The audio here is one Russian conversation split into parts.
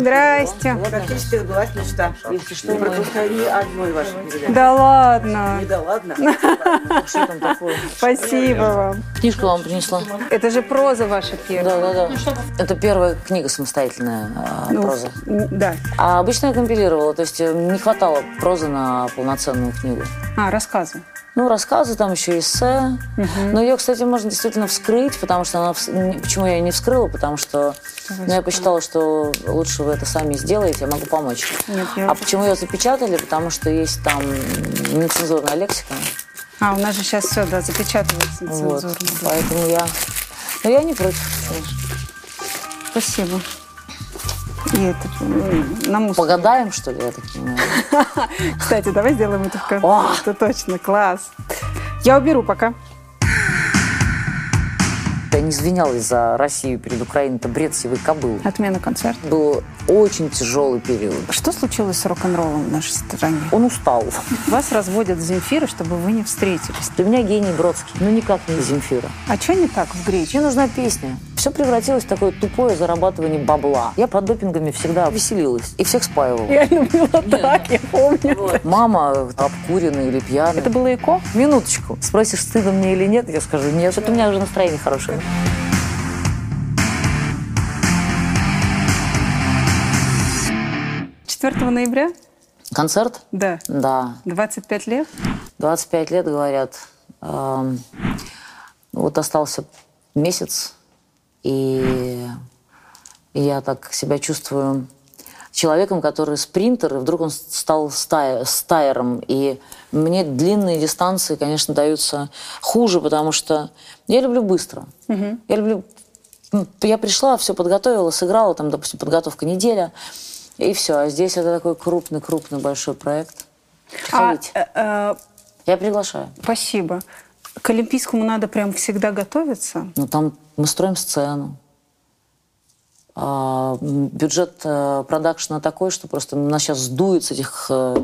Здрасте. Вот, Практически сбылась мечта. Если что, Про мы... просто ни одной вашей передачи. Да ладно. Не да ладно. Что там такое? Спасибо вам. Книжку вам принесла. Это же проза ваша первая. Да, да, да. Это первая книга самостоятельная а, Ну, проза. Да. А обычно я компилировала, то есть э, не хватало прозы на полноценную книгу. А, рассказы. Ну, рассказы, там еще эссе. Но ее, кстати, можно действительно вскрыть, потому что она... Почему я ее не вскрыла? Потому что ну, я посчитала, что лучше вы это сами сделаете, я могу помочь. Нет, я- А почему ее запечатали? Потому что есть там нецензурная лексика. А, у нас же сейчас все, да, запечатывается Вот. цензурно. да. Поэтому я... Ну, я не против. Спасибо. И это, м, на мусор. Погадаем, что ли, я так понимаю? Кстати, давай сделаем это в конце. Это точно, класс. Я уберу пока. Я не извинялась за Россию перед Украиной. Это бред сивой кобыл. Отмена концерта. Был очень тяжелый период. Что случилось с рок-н-роллом в нашей стране? Он устал. Вас разводят с Земфирой, чтобы вы не встретились. Для меня гений Бродский. Ну, никак не Земфира. А что не так в грече? Мне нужна песня. Все превратилось в такое тупое зарабатывание бабла. Я под допингами всегда веселилась и всех спаивала. Реально было так, я помню. Мама обкуренная или пьяная. Это было ЭКО? Минуточку. Спросишь, стыдно мне или нет, я скажу, нет. Что-то у меня уже настроение хорошее. 4 ноября? Концерт? Да. Да. 25 лет? 25 лет, говорят. Эм, Вот остался месяц, и я так себя чувствую человеком, который спринтер, и вдруг он стал стая- стайером. И мне длинные дистанции, конечно, даются хуже, потому что я люблю быстро. Я люблю... м, Я пришла, все подготовила, сыграла, там, допустим, подготовка неделя, и все. А здесь это такой крупный-крупный большой проект. А, Приходите. э, э, Я приглашаю. спасибо. К Олимпийскому надо прям всегда готовиться? Ну, там мы строим сцену. А, бюджет э, продакшена такой, что просто нас сейчас сдует с этих э,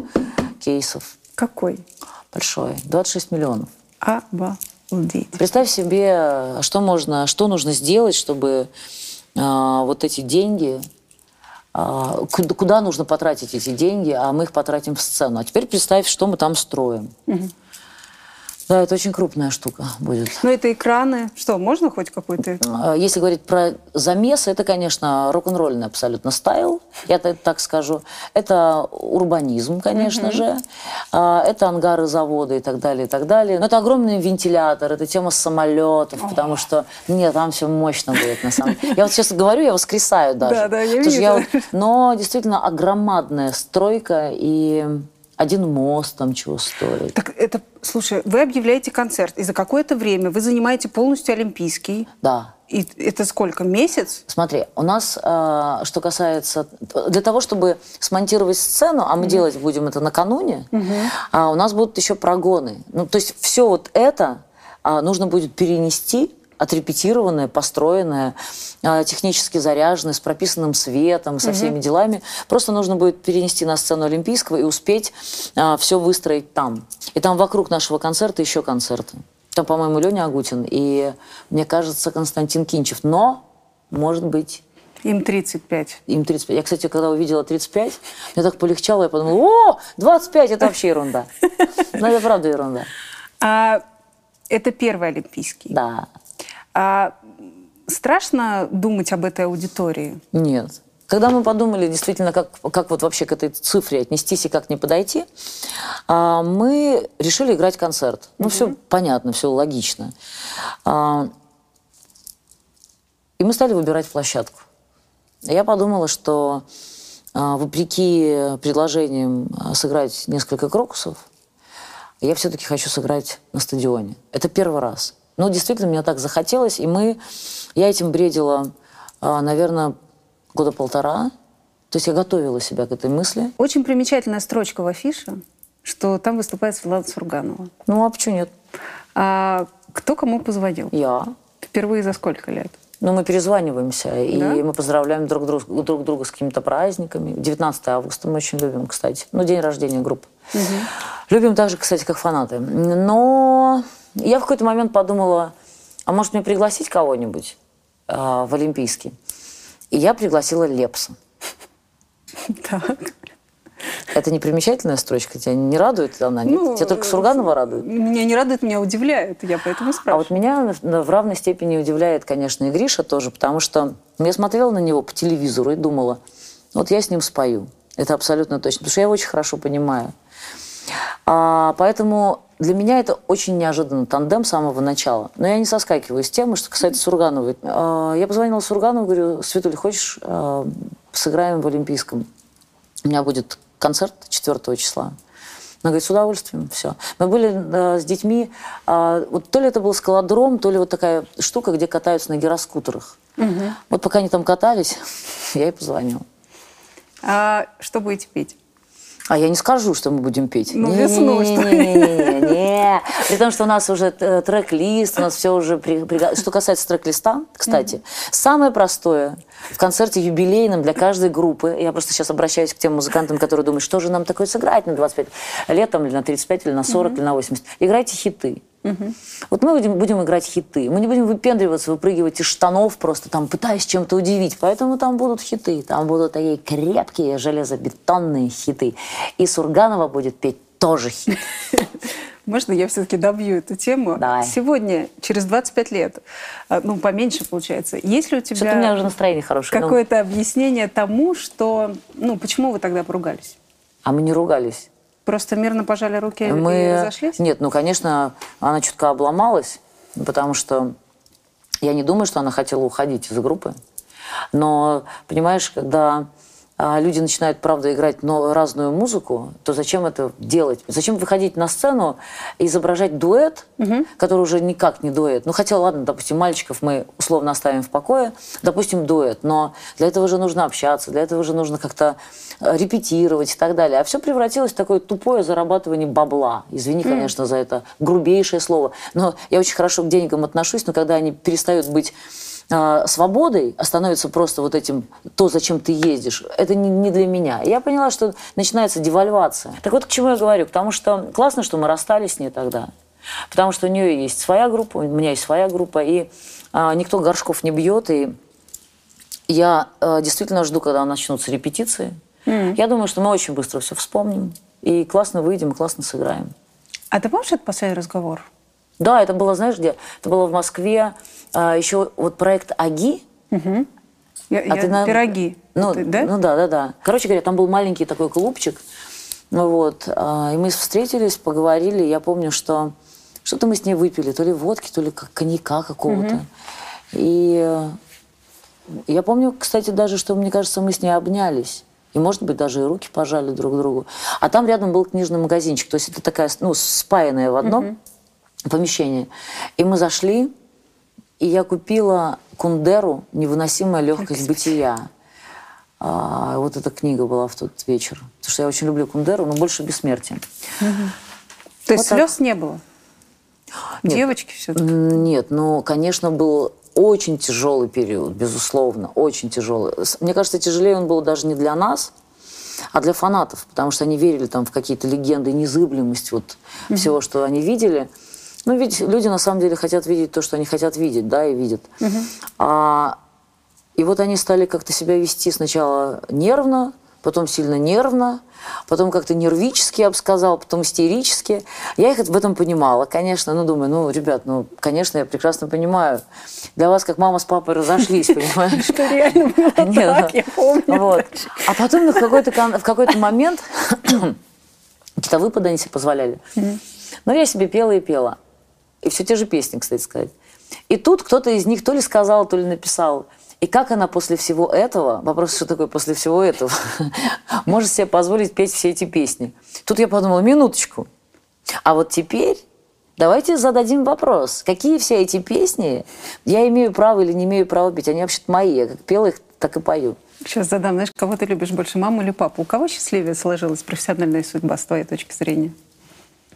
кейсов. Какой? Большой. 26 миллионов. Обалдеть. Представь себе, что можно, что нужно сделать, чтобы а, вот эти деньги, а, куда, куда нужно потратить эти деньги, а мы их потратим в сцену. А теперь представь, что мы там строим. Да, это очень крупная штука будет. Ну, это экраны. Что, можно хоть какой-то? А, Если говорить про замес, это, конечно, рок-н-ролльный абсолютно стайл, я так скажу. Это урбанизм, конечно же. А, Это ангары завода и так далее, и так далее. Но это огромный вентилятор, это тема самолетов, потому что, нет, там все мощно будет, на самом деле. Я вот сейчас говорю, я воскресаю даже. Да, да, я вижу. но действительно огромадная стройка и один мост там чего стоит. Так это, слушай, вы объявляете концерт, и за какое-то время вы занимаете полностью Олимпийский. Да. И это сколько? Месяц? Смотри, у нас, э, что касается... Для того, чтобы смонтировать сцену, а мы делать будем это накануне, а у нас будут еще прогоны. Ну, то есть все вот это а, нужно будет перенести отрепетированное, построенное, а, технически заряженное, с прописанным светом, со всеми делами. Просто нужно будет перенести на сцену Олимпийского и успеть все выстроить там. И там вокруг нашего концерта еще концерты. Там, по-моему, Леня Агутин и, мне кажется, Константин Кинчев. Но, может быть, Им 35. им 35. Я, кстати, когда увидела 35, мне так полегчало, я подумала, о, 25, это вообще ерунда. Ну, это правда ерунда. А это первый Олимпийский. Да. А страшно думать об этой аудитории? Нет. Когда мы подумали действительно, как, как вот вообще к этой цифре отнестись и как не подойти, а, мы решили играть концерт. Ну, все понятно, все логично. А, И мы стали выбирать площадку. Я подумала, что а, вопреки предложениям сыграть несколько крокусов, я все-таки хочу сыграть на стадионе. Это первый раз. Ну, действительно, мне так захотелось, и мы... Я этим бредила, а, наверное, года полтора. То есть я готовила себя к этой мысли. Очень примечательная строчка в афише, что там выступает Светлана Сурганова. Ну, а почему нет? А кто кому позвонил? Я. Впервые за сколько лет? Ну, мы перезваниваемся, и Да? мы поздравляем друг, друг, друг друга с какими-то праздниками. 19 августа мы очень любим, кстати. Ну, день рождения группы. Любим так же, кстати, как фанаты. Но я в какой-то момент подумала, а может мне пригласить кого-нибудь э, в Олимпийский? И я пригласила Лепса. Так. Это не примечательная строчка? Тебя не радует она? Нет? Ну, Тебя только Сурганова радует? Меня не радует, меня удивляет. Я поэтому А спрашиваю. вот меня в в равной степени удивляет, конечно, и Гриша тоже, потому что я смотрела на него по телевизору и думала, вот я с ним спою. Это абсолютно точно, потому что я его очень хорошо понимаю. А, поэтому для меня это очень неожиданный тандем с самого начала. Но я не соскакиваю с темы, что касается Сургановой. А, я позвонила Сурганову, говорю, Светуль, хочешь, а, сыграем в Олимпийском? У меня будет концерт 4 числа. Она говорит, с удовольствием, все. Мы были э, с детьми, а, вот то ли это был скалодром, то ли вот такая штука, где катаются на гироскутерах. Вот пока они там катались, я ей позвонила. А что будете петь? А я не скажу, что мы будем петь. Ну, Не, весну, не, что не, не, не, не. При том, что у нас уже э, трек-лист, у нас все уже... при- Что касается трек-листа, кстати, самое простое в концерте юбилейном для каждой группы, я просто сейчас обращаюсь к тем музыкантам, которые думают, что же нам такое сыграть на 25 лет, там, или на 35, или на 40, или на 80. Играйте хиты. Вот мы будем, будем играть хиты. Мы не будем выпендриваться, выпрыгивать из штанов просто там, пытаясь чем-то удивить. Поэтому там будут хиты. Там будут такие крепкие железобетонные хиты. И Сурганова будет петь тоже хит. Можно я все-таки добью эту тему? Давай. Сегодня, через 25 лет, а, ну, поменьше получается, есть ли у тебя Что-то у меня уже настроение хорошее. Ну, какое-то объяснение тому, что... Ну, почему вы тогда поругались? а мы не ругались. Просто мирно пожали руки и Мы... разошлись? Нет, ну, конечно, она чутка обломалась, потому что я не думаю, что она хотела уходить из группы. Но, понимаешь, когда люди начинают, правда, играть но разную музыку, то зачем это делать? Зачем выходить на сцену и изображать дуэт, который уже никак не дуэт? Ну, хотя, ладно, допустим, мальчиков мы условно оставим в покое, допустим, дуэт, но для этого же нужно общаться, для этого же нужно как-то э, репетировать и так далее. А все превратилось в такое тупое зарабатывание бабла. Извини, конечно, за это грубейшее слово. Но я очень хорошо к деньгам отношусь, но когда они перестают быть а, свободой, а становится просто вот этим, то, зачем ты ездишь, это не, не для меня. И я поняла, что начинается девальвация. Так вот, к чему я говорю? Потому что классно, что мы расстались с ней тогда. Потому что у нее есть своя группа, у меня есть своя группа, и а, никто горшков не бьет, и я э, действительно жду, когда начнутся репетиции. Я думаю, что мы очень быстро все вспомним, и классно выйдем, и классно сыграем. А ты помнишь этот последний разговор? Да, это было, знаешь, где? Это было в Москве. А, еще вот проект АГИ. Я, А я- ты, наверное, Пироги. Ну, Ты- да? ну да, да, да. Короче говоря, там был маленький такой клубчик. Ну вот. а, И мы встретились, поговорили. Я помню, что что-то мы с ней выпили. То ли водки, то ли коньяка какого-то. И э, я помню, кстати, даже, что, мне кажется, мы с ней обнялись. И, может быть, даже и руки пожали друг другу. А там рядом был книжный магазинчик. То есть это такая, ну, спаянная в одном помещении. И мы зашли, и я купила Кундеру «Невыносимая легкость бытия». А, вот эта книга была в тот вечер. Потому что я очень люблю Кундеру, но больше бессмертия. То есть вот так. слез не было? Нет. Девочки все-таки? Нет, ну, конечно, был очень тяжелый период, безусловно, очень тяжелый. Мне кажется, тяжелее он был даже не для нас, а для фанатов, потому что они верили там в какие-то легенды, незыблемость вот всего, что они видели. Ну, ведь люди на самом деле хотят видеть то, что они хотят видеть, да, и видят. А, и вот они стали как-то себя вести сначала нервно, потом сильно нервно, потом как-то нервически, я бы сказала, потом истерически. Я их в этом понимала, конечно. Ну, думаю, ну, ребят, ну, конечно, я прекрасно понимаю. Для вас, как мама с папой, разошлись, понимаешь? Это реально было так, я помню. Вот. А потом в какой-то, кон- в какой-то момент какие-то выпады они себе позволяли. Но я себе пела и пела. И все те же песни, кстати сказать. И тут кто-то из них то ли сказал, то ли написал. И как она после всего этого, вопрос, что такое после всего этого, может себе позволить петь все эти песни. Тут я подумала, минуточку. А вот теперь давайте зададим вопрос. Какие все эти песни я имею право или не имею права петь? Они вообще-то мои. Я как пела их, так и пою. Сейчас задам, знаешь, кого ты любишь больше, маму или папу? У кого счастливее сложилась профессиональная судьба с твоей точки зрения?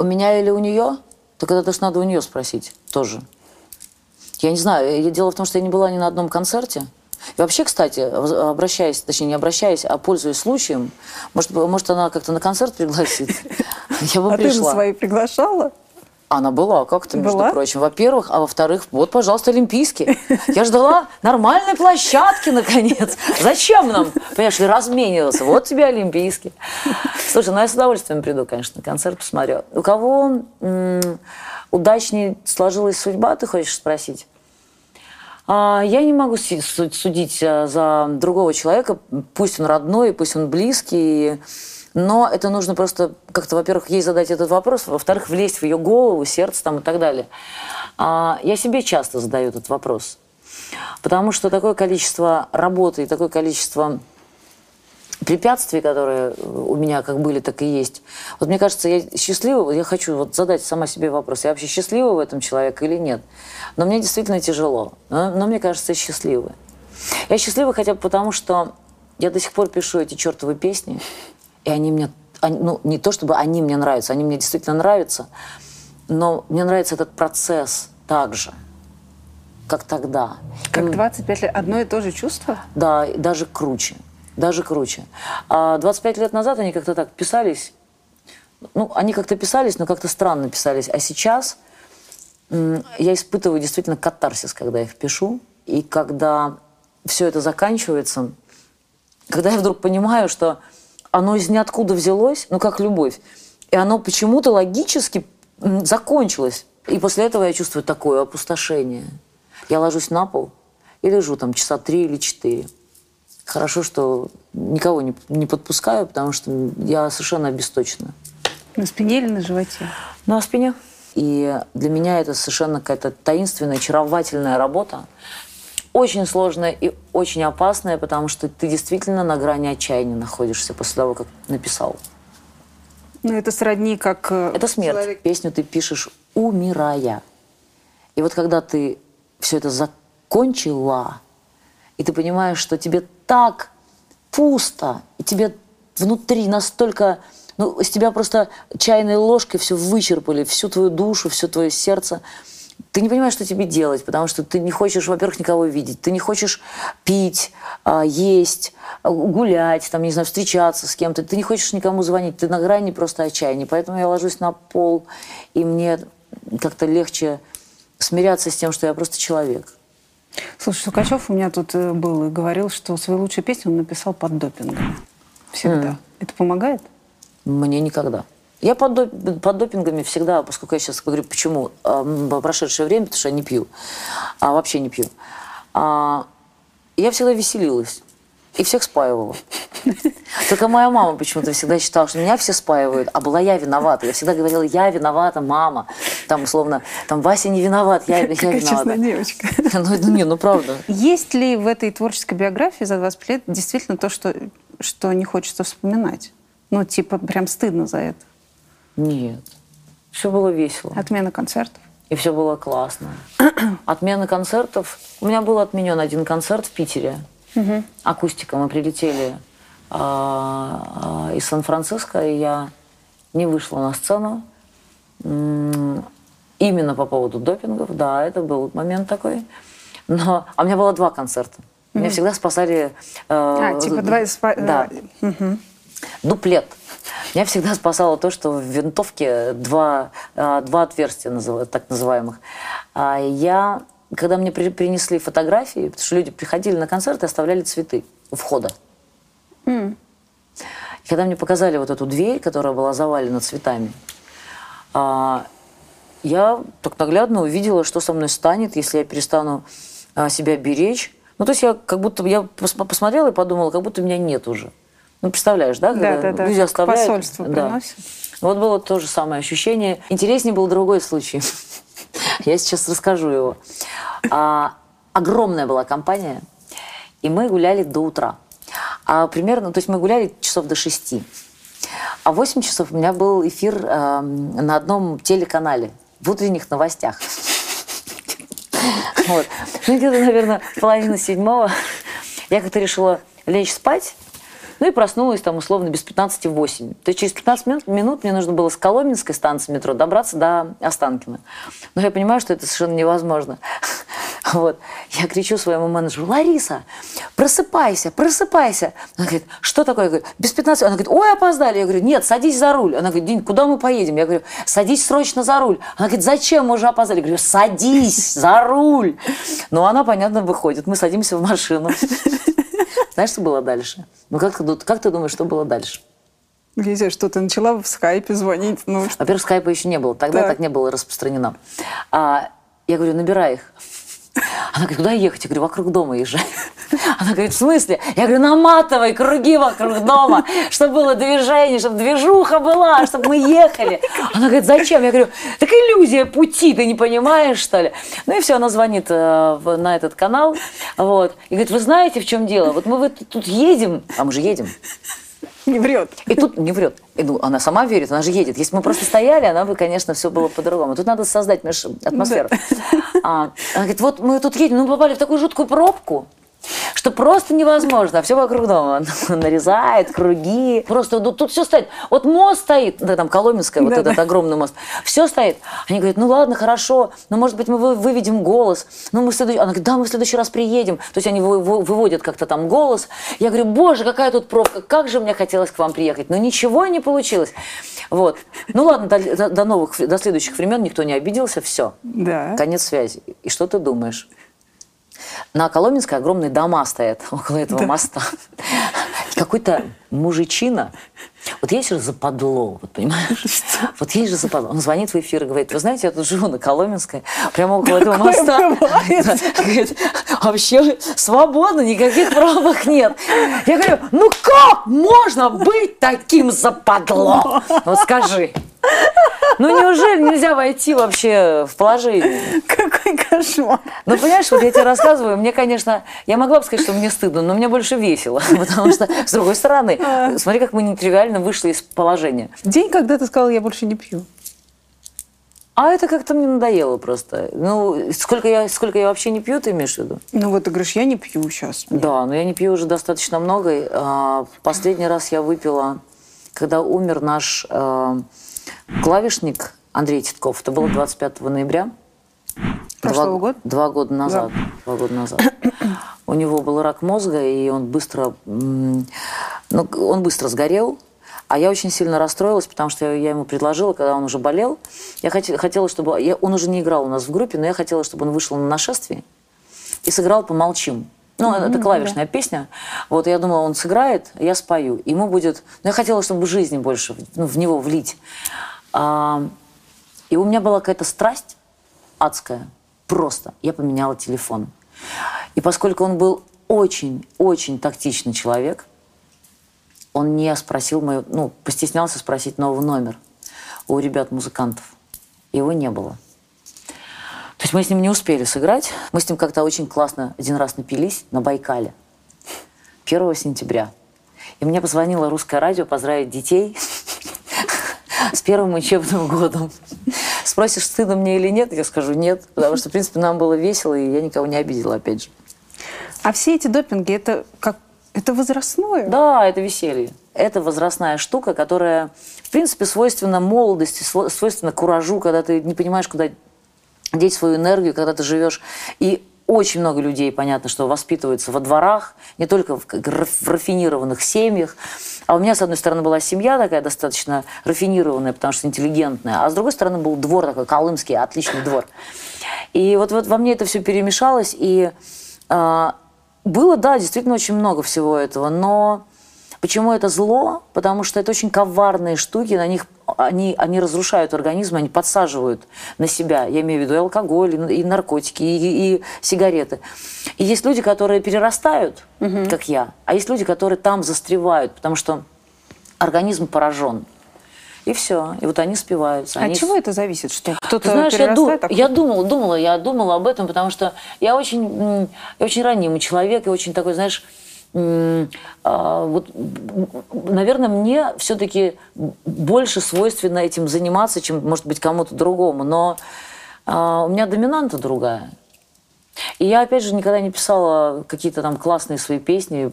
У меня или у нее? Так это ж надо у нее спросить тоже. Я не знаю. Дело в том, что я не была ни на одном концерте. И вообще, кстати, обращаясь, точнее, не обращаясь, а пользуясь случаем, может, может она как-то на концерт пригласит? Я бы а ты на пришла. свои приглашала? Она была, как то между Была? прочим. Во-первых, а во-вторых, вот, пожалуйста, Олимпийские. Я ждала нормальной площадки, наконец. Зачем нам, понимаешь, размениваться? Вот тебе Олимпийские. Слушай, ну я с удовольствием приду, конечно, на концерт посмотрю. У кого удачнее сложилась судьба, ты хочешь спросить? А, Я не могу судить а, за другого человека, пусть он родной, пусть он близкий, но это нужно просто как-то, во-первых, ей задать этот вопрос, во-вторых, влезть в ее голову, сердце там и так далее. А, Я себе часто задаю этот вопрос, потому что такое количество работы и такое количество препятствий, которые у меня как были, так и есть. Вот мне кажется, я счастлива, я хочу вот задать сама себе вопрос, я вообще счастлива в этом человеке или нет? Но мне действительно тяжело, но, но мне кажется, я счастлива. Я счастлива хотя бы потому, что я до сих пор пишу эти чертовы песни, и они мне, они- ну, не то чтобы они мне нравятся, они мне действительно нравятся, но мне нравится этот процесс также, как тогда. Как 25 лет. Одно и то же чувство? Да, даже круче. Даже круче. А 25 лет назад они как-то так писались. Ну, они как-то писались, но как-то странно писались. А сейчас я испытываю действительно катарсис, когда их пишу. И когда все это заканчивается, когда я вдруг понимаю, что оно из ниоткуда взялось, ну, как любовь, и оно почему-то логически закончилось. И после этого я чувствую такое опустошение. Я ложусь на пол и лежу там часа три или четыре. Хорошо, что никого не, не подпускаю, потому что я совершенно обесточена. На спине или на животе? На спине. И для меня это совершенно какая-то таинственная, очаровательная работа. Очень сложная и очень опасная, потому что ты действительно на грани отчаяния находишься после того, как написал. Ну, это сродни как... э, Это смерть. человек- Песню ты пишешь, умирая. И вот когда ты все это закончила, и ты понимаешь, что тебе так пусто, и тебе внутри настолько... Ну, из тебя просто чайной ложкой все вычерпали, всю твою душу, все твое сердце. Ты не понимаешь, что тебе делать, потому что ты не хочешь, во-первых, никого видеть, ты не хочешь пить, а, есть, а, гулять, там, не знаю, встречаться с кем-то, ты не хочешь никому звонить, ты на грани просто отчаяния. Поэтому я ложусь на пол, и мне как-то легче смиряться с тем, что я просто человек. Слушай, Сукачев у меня тут э, был и говорил, что свою лучшую песню он написал под допингом. Всегда. Это помогает? Мне никогда. Я под, доп- под допингами всегда, поскольку я сейчас говорю, почему, а, м, в прошедшее время, потому что я не пью, а, вообще не пью, а, я всегда веселилась и всех спаивала. Только моя мама почему-то всегда считала, что меня все спаивают, а была я виновата. Я всегда говорила, я виновата, мама. Там, условно, там, Вася не виноват, я, я Какая виновата. честная девочка. Ну, это не, ну правда. Есть ли в этой творческой биографии за 25 лет действительно то, что, что не хочется вспоминать? Ну, типа, прям стыдно за это. Нет. Все было весело. Отмена концертов. И все было классно. Отмена концертов. У меня был отменен один концерт в Питере. Акустика. Мы прилетели а, из Сан-Франциско, и я не вышла на сцену. Именно по поводу допингов. Да, это был момент такой. Но, а у меня было два концерта. Меня всегда спасали... э, А, типа два... спа- Да. э, мгм. Дуплет. Меня всегда спасало то, что в винтовке два, а, два отверстия, так называемых. А я, когда мне при- принесли фотографии, потому что люди приходили на концерт и оставляли цветы у входа. И когда мне показали вот эту дверь, которая была завалена цветами, а, я так наглядно увидела, что со мной станет, если я перестану себя беречь. Ну, то есть я как будто я пос- посмотрела и подумала, как будто меня нет уже. Ну, представляешь, да? Да, когда да, да. Люди Как оставляют. посольство Да. приносят. Вот было то же самое ощущение. Интереснее был другой случай. Я сейчас расскажу его. А, огромная была компания, и мы гуляли до утра. А примерно, то есть мы гуляли часов до шести. А в 8 часов у меня был эфир эм, на одном телеканале в утренних новостях. Вот. Ну, где-то, наверное, половина седьмого я как-то решила лечь спать, ну и проснулась там условно без 15 8. То есть через 15 минут, минут мне нужно было с Коломенской станции метро добраться до Останкина. Но я понимаю, что это совершенно невозможно. Вот. Я кричу своему менеджеру, Лариса, просыпайся, просыпайся. Она говорит, что такое? Я говорю, без 15. Она говорит, ой, опоздали. Я говорю, нет, садись за руль. Она говорит, Дин, куда мы поедем? Я говорю, садись срочно за руль. Она говорит, зачем, мы уже опоздали. Я говорю, садись за руль. Ну, она, понятно, выходит. Мы садимся в машину. Знаешь, что было дальше? Ну, как ты, как ты думаешь, что было дальше? Лиза, что ты начала в скайпе звонить? Ну. Во-первых, скайпа еще не было. Тогда так, так не было распространено. А, я говорю, набирай их. Она говорит, куда ехать? Я говорю, вокруг дома езжай. Она говорит, в смысле? Я говорю, наматывай круги вокруг дома, чтобы было движение, чтобы движуха была, чтобы мы ехали. Она говорит, зачем? Я говорю, так иллюзия пути, ты не понимаешь, что ли? Ну и все, она звонит э, на этот канал, вот, и говорит, вы знаете, в чем дело? Вот мы вот тут едем, а мы же едем, не врет. И тут не врет. И, ну, она сама верит, она же едет. Если бы мы просто стояли, она бы, конечно, все было по-другому. Тут надо создать атмосферу. Да. А, она говорит, вот мы тут едем, мы попали в такую жуткую пробку что просто невозможно. А все вокруг дома. Нарезает круги. Просто ну, тут все стоит. Вот мост стоит, да, там Коломенская, вот да, этот да. огромный мост. Все стоит. Они говорят, ну ладно, хорошо, но может быть мы выведем голос. Ну мы в следующий... Она говорит, да, мы в следующий раз приедем. То есть они выводят как-то там голос. Я говорю, боже, какая тут пробка, как же мне хотелось к вам приехать. Но ничего не получилось. Вот. Ну ладно, до, до новых, до следующих времен никто не обиделся, все. Да. Конец связи. И что ты думаешь? На Коломенской огромные дома стоят около этого да. моста. Какой-то мужичина, вот есть же западло, вот понимаешь? Вот есть же западло. Он звонит в эфир и говорит, вы знаете, я тут живу на Коломенской, прямо около этого моста. Говорит, вообще свободно, никаких пробок нет. Я говорю, ну как можно быть таким западло? Вот скажи. Ну неужели нельзя войти вообще в положение? Какой кошмар. Ну понимаешь, вот я тебе рассказываю, мне, конечно, я могла бы сказать, что мне стыдно, но мне больше весело, потому что, с другой стороны, а. смотри, как мы нетривиально вышли из положения. День, когда ты сказала, я больше не пью. А это как-то мне надоело просто. Ну, сколько я, сколько я вообще не пью, ты имеешь в виду? Ну, вот ты говоришь, я не пью сейчас. Да, но я не пью уже достаточно много. А, последний раз я выпила, когда умер наш а, клавишник Андрей Титков. Это было 25 ноября. Прошлого два, года? Два года назад. Да. Два года назад. У него был рак мозга, и он быстро, ну, он быстро сгорел. А я очень сильно расстроилась, потому что я ему предложила, когда он уже болел. Я хотела, чтобы... Я, он уже не играл у нас в группе, но я хотела, чтобы он вышел на нашествие и сыграл «Помолчим». Ну, mm-hmm, это клавишная да. песня. Вот я думала, он сыграет, я спою. Ему будет... Ну, я хотела, чтобы жизни больше ну, в него влить. А, и у меня была какая-то страсть адская. Просто. Я поменяла телефон. И поскольку он был очень-очень тактичный человек, он не спросил мою... Ну, постеснялся спросить новый номер у ребят-музыкантов. Его не было. То есть мы с ним не успели сыграть. Мы с ним как-то очень классно один раз напились на Байкале. 1 сентября. И мне позвонило русское радио поздравить детей с первым учебным годом. Спросишь, стыдно мне или нет? Я скажу нет, потому что, в принципе, нам было весело, и я никого не обидела, опять же. А все эти допинги, это как это возрастное? Да, это веселье. Это возрастная штука, которая, в принципе, свойственна молодости, свойственна куражу, когда ты не понимаешь, куда деть свою энергию, когда ты живешь. И очень много людей, понятно, что воспитываются во дворах, не только в, в рафинированных семьях. А у меня, с одной стороны, была семья такая достаточно рафинированная, потому что интеллигентная, а с другой стороны был двор такой, колымский, отличный двор. И вот, вот во мне это все перемешалось, и э, было, да, действительно очень много всего этого, но почему это зло? Потому что это очень коварные штуки, на них они, они разрушают организм, они подсаживают на себя, я имею в виду и алкоголь, и, наркотики, и, и сигареты. И есть люди, которые перерастают, угу. как я, а есть люди, которые там застревают, потому что организм поражен. И все. И вот они спиваются. А они... от чего это зависит? Что кто-то Знаешь, я, ду... а я думала, думала, я думала об этом, потому что я очень, я очень ранимый человек, и очень такой, знаешь, вот, наверное, мне все-таки больше свойственно этим заниматься, чем, может быть, кому-то другому. Но а, у меня доминанта другая. И я, опять же, никогда не писала какие-то там классные свои песни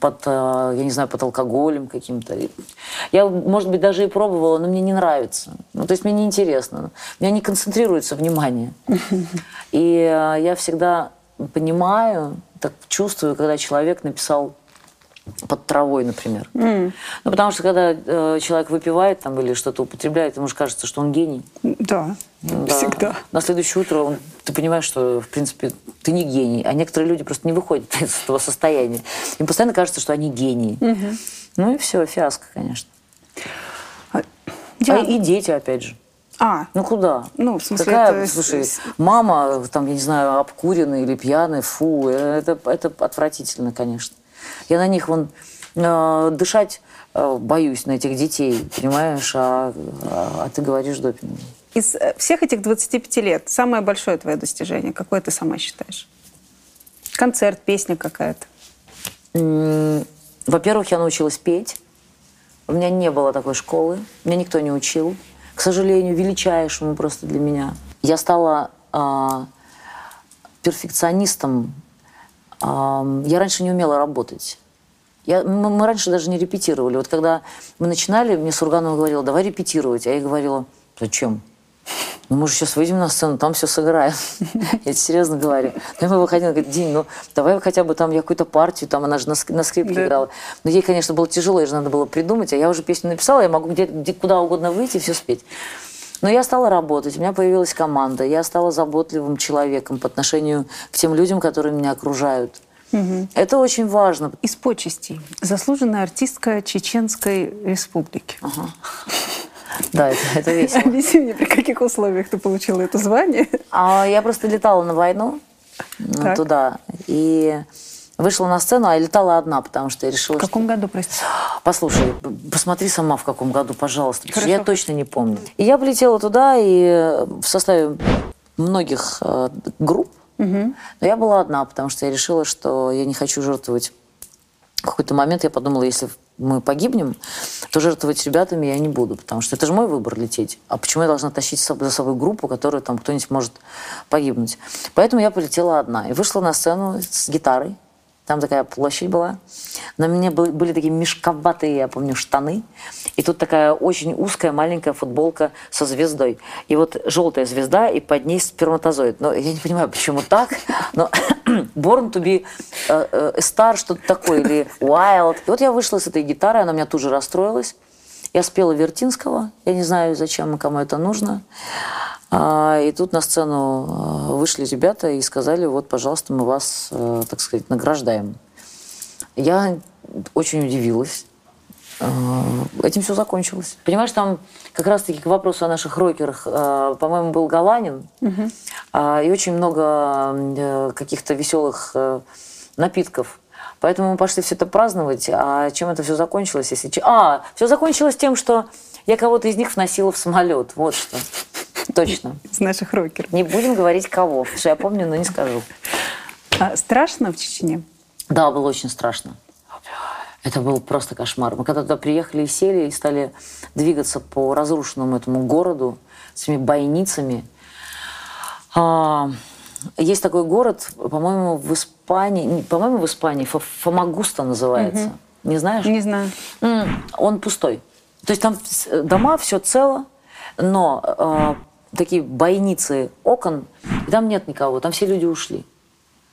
под, э, я не знаю, под алкоголем каким-то. Я, может быть, даже и пробовала, но мне не нравится. Ну, то есть мне неинтересно. У меня не концентрируется внимание. И я всегда понимаю, так чувствую, когда человек написал под травой, например. Ну, потому что когда э, человек выпивает там или что-то употребляет, ему же кажется, что он гений. Да, Да. всегда. На следующее утро он, ты понимаешь, что, в принципе, ты не гений. А некоторые люди просто не выходят из этого состояния. Им постоянно кажется, что они гении. Ну и все, фиаско, конечно. А, А и дети, опять же. А, Ну куда? Ну, в смысле, Какая, это слушай, мама, там, я не знаю, обкуренная или пьяная, фу, э, это, это отвратительно, конечно. Я на них вон э, дышать э, боюсь на этих детей, понимаешь, а, а, а ты говоришь допинг. из э, всех этих 25 лет самое большое твое достижение, какое ты сама считаешь? Концерт, песня какая-то. Во-первых, я научилась петь. У меня не было такой школы. Меня никто не учил. К сожалению, величайшему просто для меня. Я стала а, перфекционистом. А, я раньше не умела работать. Я, мы, мы раньше даже не репетировали. Вот когда мы начинали, мне Сурганова говорила, давай репетировать. А я говорила, зачем? Ну, мы же сейчас выйдем на сцену, там все сыграем. Я тебе серьезно говорю. Ну, мы выходили, говорит, Дин, ну, давай хотя бы там я какую-то партию, там она же на, на скрипке Да. играла. Но ей, конечно, было тяжело, ей же надо было придумать, а я уже песню написала, я могу где, где- куда угодно выйти и все спеть. Но я стала работать, у меня появилась команда, я стала заботливым человеком по отношению к тем людям, которые меня окружают. Это очень важно. Из почестей. Заслуженная артистка Чеченской республики. Да, это, это весело. Объясни мне, при каких условиях ты получила это звание? А я просто летала на войну ну, Так. туда и вышла на сцену, а я летала одна, потому что я решила, В каком году, простите? что... Послушай, посмотри сама в каком году, пожалуйста, что Хорошо. я точно не помню. И я полетела туда, и в составе многих э, групп, но я была одна, потому что я решила, что я не хочу жертвовать. В какой-то момент я подумала, если мы погибнем, то жертвовать ребятами я не буду, потому что это же мой выбор лететь. А почему я должна тащить за собой группу, которую там кто-нибудь может погибнуть? Поэтому я полетела одна и вышла на сцену с гитарой. Там такая площадь была. На мне были, такие мешковатые, я помню, штаны. И тут такая очень узкая маленькая футболка со звездой. И вот желтая звезда, и под ней сперматозоид. Но я не понимаю, почему так. Но Born to be э, э, star, что-то такое, или wild. И вот я вышла с этой гитарой, она меня тут же расстроилась. Я спела Вертинского. Я не знаю, зачем и кому это нужно. А, И тут на сцену э, вышли ребята и сказали, вот, пожалуйста, мы вас, э, так сказать, награждаем. Я очень удивилась. Э, Этим все закончилось. Понимаешь, там как раз-таки к вопросу о наших рокерах, по-моему, был Галанин, а, и очень много э, каких-то веселых э, напитков. Поэтому мы пошли все это праздновать. А чем это все закончилось? Если... А, все закончилось тем, что я кого-то из них вносила в самолет. Вот что. Точно. Из наших рокеров. Не будем говорить кого, потому что я помню, но не скажу. А страшно в Чечне? Да, было очень страшно. Это был просто кошмар. Мы когда туда приехали и сели, и стали двигаться по разрушенному этому городу с этими бойницами. А, есть такой город, по-моему, в Испании, по-моему, в Испании, Фомагуста называется. Не знаешь? Не знаю. Он пустой. То есть там дома, все цело, но э, такие бойницы окон, и там нет никого, там все люди ушли.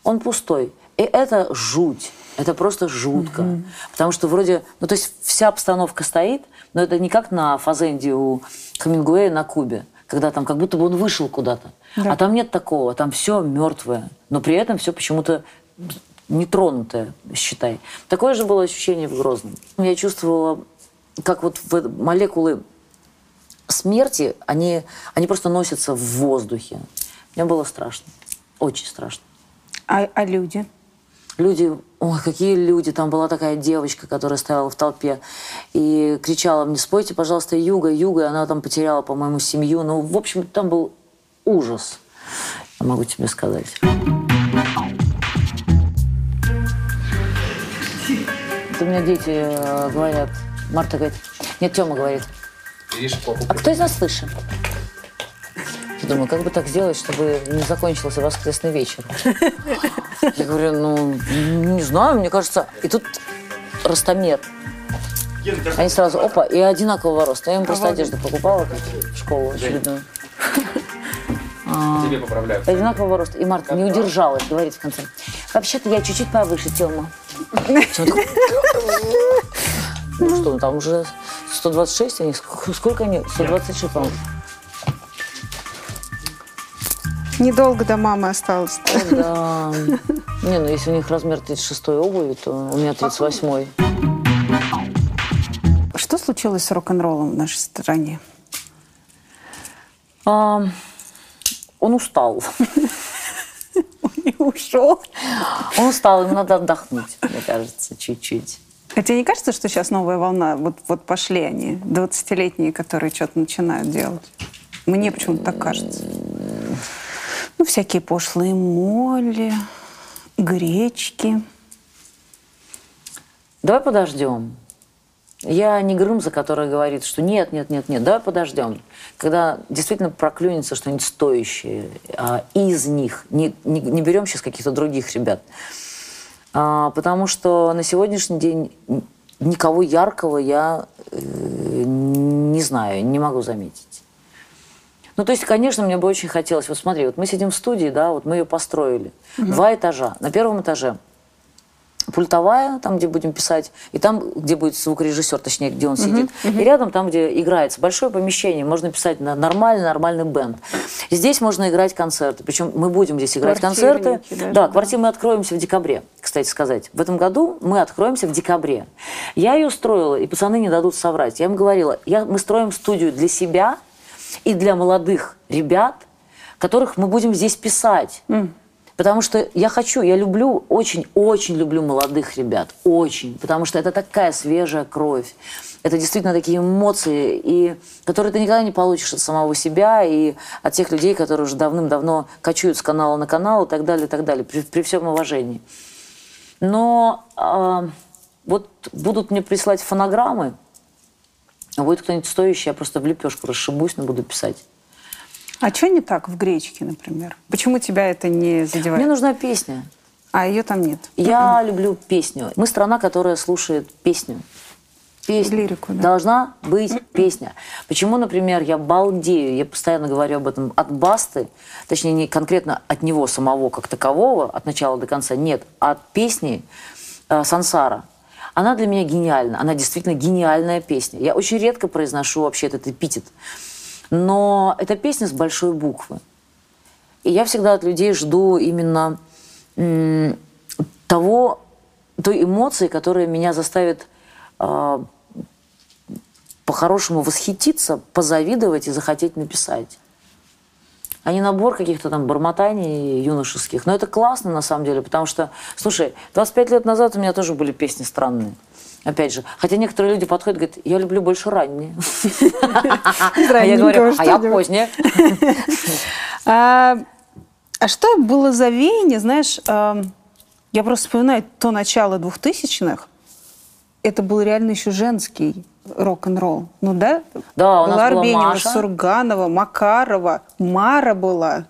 Он пустой. И это жуть. Это просто жутко. Потому что вроде, ну то есть вся обстановка стоит, но это не как на Фазенде у Хамингуэя на Кубе, когда там как будто бы он вышел куда-то. Да. А там нет такого, там все мертвое, но при этом все почему-то нетронутое, считай. Такое же было ощущение в Грозном. Я чувствовала, как вот молекулы смерти, они, они просто носятся в воздухе. Мне было страшно, очень страшно. А, а люди? Люди, ой, какие люди. Там была такая девочка, которая стояла в толпе и кричала мне, спойте, пожалуйста, Юга, Юга. Она там потеряла, по-моему, семью. Ну, в общем, там был ужас, я могу тебе сказать. У меня дети э, говорят. Марта говорит, нет, Тёма говорит, а кто из нас выше? думаю, как бы так сделать, чтобы не закончился воскресный вечер? Я говорю, ну, не знаю, мне кажется. И тут ростомер. Они сразу, опа, и одинакового роста. Я им просто одежду покупала в школу очередную. Тебе поправляют. Одинакового роста. И Марта не удержалась, говорит в конце. Вообще-то я чуть-чуть повыше, Тёма. Ну что, ну там уже 126 они, ск- сколько они? 126, по-моему. Недолго до мамы осталось. Да. Не, ну если у них размер 36 обуви, то у меня 38. Что случилось с рок-н-роллом в нашей стране? А, он устал. И ушел. Он устал, ему надо отдохнуть, мне кажется, чуть-чуть. А тебе не кажется, что сейчас новая волна? Вот, вот пошли они, 20-летние, которые что-то начинают делать. Мне почему-то так кажется. Ну, всякие пошлые моли, гречки. Давай подождем. Я не Грымза, которая говорит, что нет, нет, нет, нет, давай подождем. Когда действительно проклюнется что-нибудь стоящее а, из них, не, не, не берем сейчас каких-то других ребят, А, потому что на сегодняшний день никого яркого я э, не знаю, не могу заметить. Ну, то есть, конечно, мне бы очень хотелось, вот смотри, вот мы сидим в студии, да, вот мы ее построили. Два этажа. На первом этаже пультовая, там, где будем писать, и там, где будет звукорежиссер, точнее, где он сидит. И рядом, там, где играется, большое помещение, можно писать на нормальный, нормальный бенд. Здесь можно играть концерты, причем мы будем здесь играть концерты. Квартирники даже, да, да. квартиры мы откроемся в декабре, кстати сказать. В этом году мы откроемся в декабре. Я ее строила, и пацаны не дадут соврать. Я им говорила, я, мы строим студию для себя и для молодых ребят, которых мы будем здесь писать. Потому что я хочу, я люблю, очень-очень люблю молодых ребят. Очень. Потому что это такая свежая кровь. Это действительно такие эмоции, и, которые ты никогда не получишь от самого себя и от тех людей, которые уже давным-давно кочуют с канала на канал и так далее, и так далее, при, при всем уважении. Но а, вот будут мне прислать фонограммы, а будет кто-нибудь стоящий, я просто в лепешку расшибусь, но буду писать. А что не так в гречке, например? Почему тебя это не задевает? Мне нужна песня. А ее там нет. Я люблю песню. Мы страна, которая слушает песню. Песню. Лирику, да. Должна быть песня. Почему, например, я балдею, я постоянно говорю об этом от Басты, точнее, не конкретно от него самого как такового, от начала до конца, нет, а от песни э, «Сансара». Она для меня гениальна, она действительно гениальная песня. Я очень редко произношу вообще этот эпитет, но это песня с большой буквы. И я всегда от людей жду именно того, той эмоции, которая меня заставит а, по-хорошему восхититься, позавидовать и захотеть написать. А не набор каких-то там бормотаний юношеских. Но это классно на самом деле, потому что, слушай, 25 лет назад у меня тоже были песни странные. Опять же, хотя некоторые люди подходят и говорят, я люблю больше ранние. А я говорю, а я что-нибудь». позднее. А, а что было за веяние, знаешь, я просто вспоминаю то начало двухтысячных, это был реально еще женский рок-н-ролл. Ну да? Да, у нас была Маша. Сурганова, Макарова, Мара была,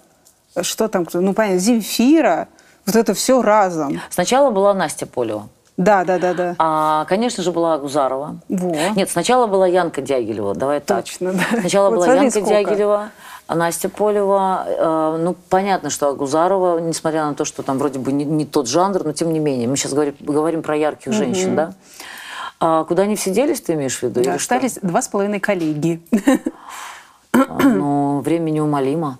что там, ну понятно, Земфира, вот это все разом. Сначала была Настя Полева. Да, да, да, да. А, конечно же, была Гузарова. Во. Нет, сначала была Янка Дягилева, давай так. Точно, да. Сначала Вот была Янка сколько. Дягилева, а Настя Полева. Э, ну, понятно, что Агузарова, несмотря на то, что там вроде бы не, не тот жанр, но тем не менее. Мы сейчас говорим, говорим про ярких женщин, да? А куда они все делись, ты имеешь в виду? Да, или что? остались два с половиной коллеги. А, Ну, время неумолимо.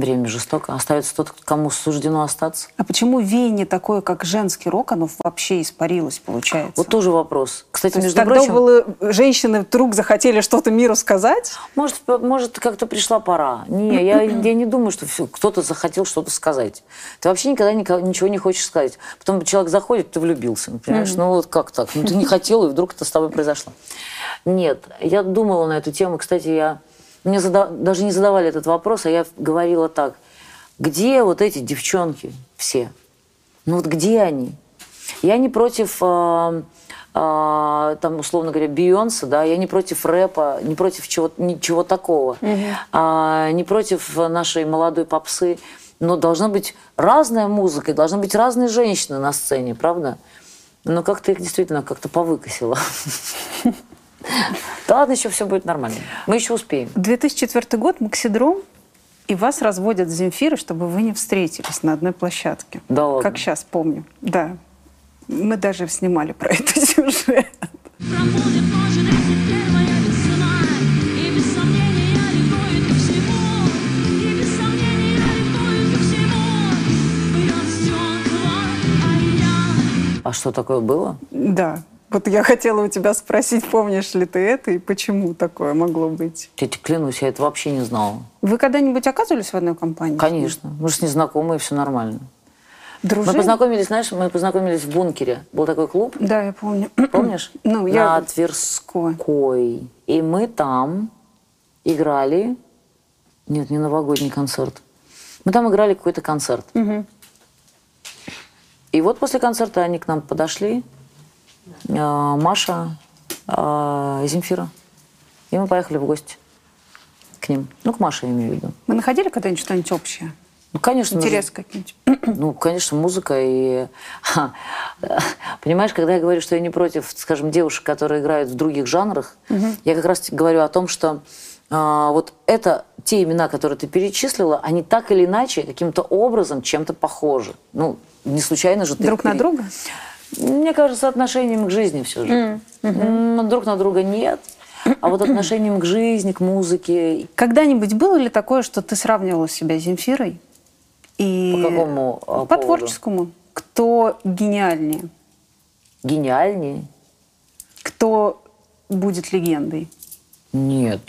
Время жестоко. Остается тот, кому суждено остаться. А почему веяние такое, как женский рок, оно вообще испарилось, получается? Вот тоже вопрос. Кстати, То между тогда прочим... было, женщины вдруг захотели что-то миру сказать? Может, может как-то пришла пора. Не, я, я не думаю, что кто-то захотел что-то сказать. Ты вообще никогда нико- ничего не хочешь сказать. Потом человек заходит, ты влюбился. Понимаешь? Ну вот как так? Ну, ты не хотел, и вдруг это с тобой произошло. Нет, я думала на эту тему. Кстати, я... Мне зада- даже не задавали этот вопрос, а я говорила так. Где вот эти девчонки все? Ну вот где они? Я не против э, а, там, условно говоря, Бейонсе, да, я не против рэпа, не против чего, ничего такого, а, не против нашей молодой попсы, но должна быть разная музыка, должны быть разные женщины на сцене, правда? Но как-то их действительно как-то повыкосило. Да ладно, еще все будет нормально. Мы еще успеем. 2004 год, Максидром, и вас разводят с Земфирой, чтобы вы не встретились на одной площадке. Да ладно? Как сейчас помню. Да. Мы даже снимали про это сюжет. Проходит ночь, 31 весна, и без сомнения я ревную ко всему, и без сомнения я ревную ко всему. Бьет стекла, я А что такое было? Да. Вот я хотела у тебя спросить, помнишь ли ты это и почему такое могло быть? Я тебе клянусь, я это вообще не знала. Вы когда-нибудь оказывались в одной компании? Конечно. Мы же незнакомые, все нормально. Дружили? Мы познакомились, знаешь, мы познакомились в бункере. Был такой клуб, Да, я помню. помнишь? Ну, я... На Тверской. И мы там играли... Нет, не новогодний концерт. Мы там играли какой-то концерт. И вот после концерта они к нам подошли. Э, Маша э, Земфира. И мы поехали в гости к ним. Ну, к Маше, я имею в виду. Мы находили когда-нибудь что-нибудь общее? Ну, конечно. мы же- Интерес какие-нибудь? Ну, конечно, музыка и... Понимаешь, когда я говорю, что я не против, скажем, девушек, которые играют в других жанрах, я как раз говорю о том, что а, вот это те имена, которые ты перечислила, они так или иначе каким-то образом чем-то похожи. Ну, не случайно же ты... Друг на пере- друга? Мне кажется, отношением к жизни все же. М, Друг на друга нет, а вот отношением к жизни, к музыке. Когда-нибудь было ли такое, что ты сравнивала себя с Земфирой? И По какому а, По поводу? творческому. Кто гениальнее? Гениальнее. Кто будет легендой? Нет.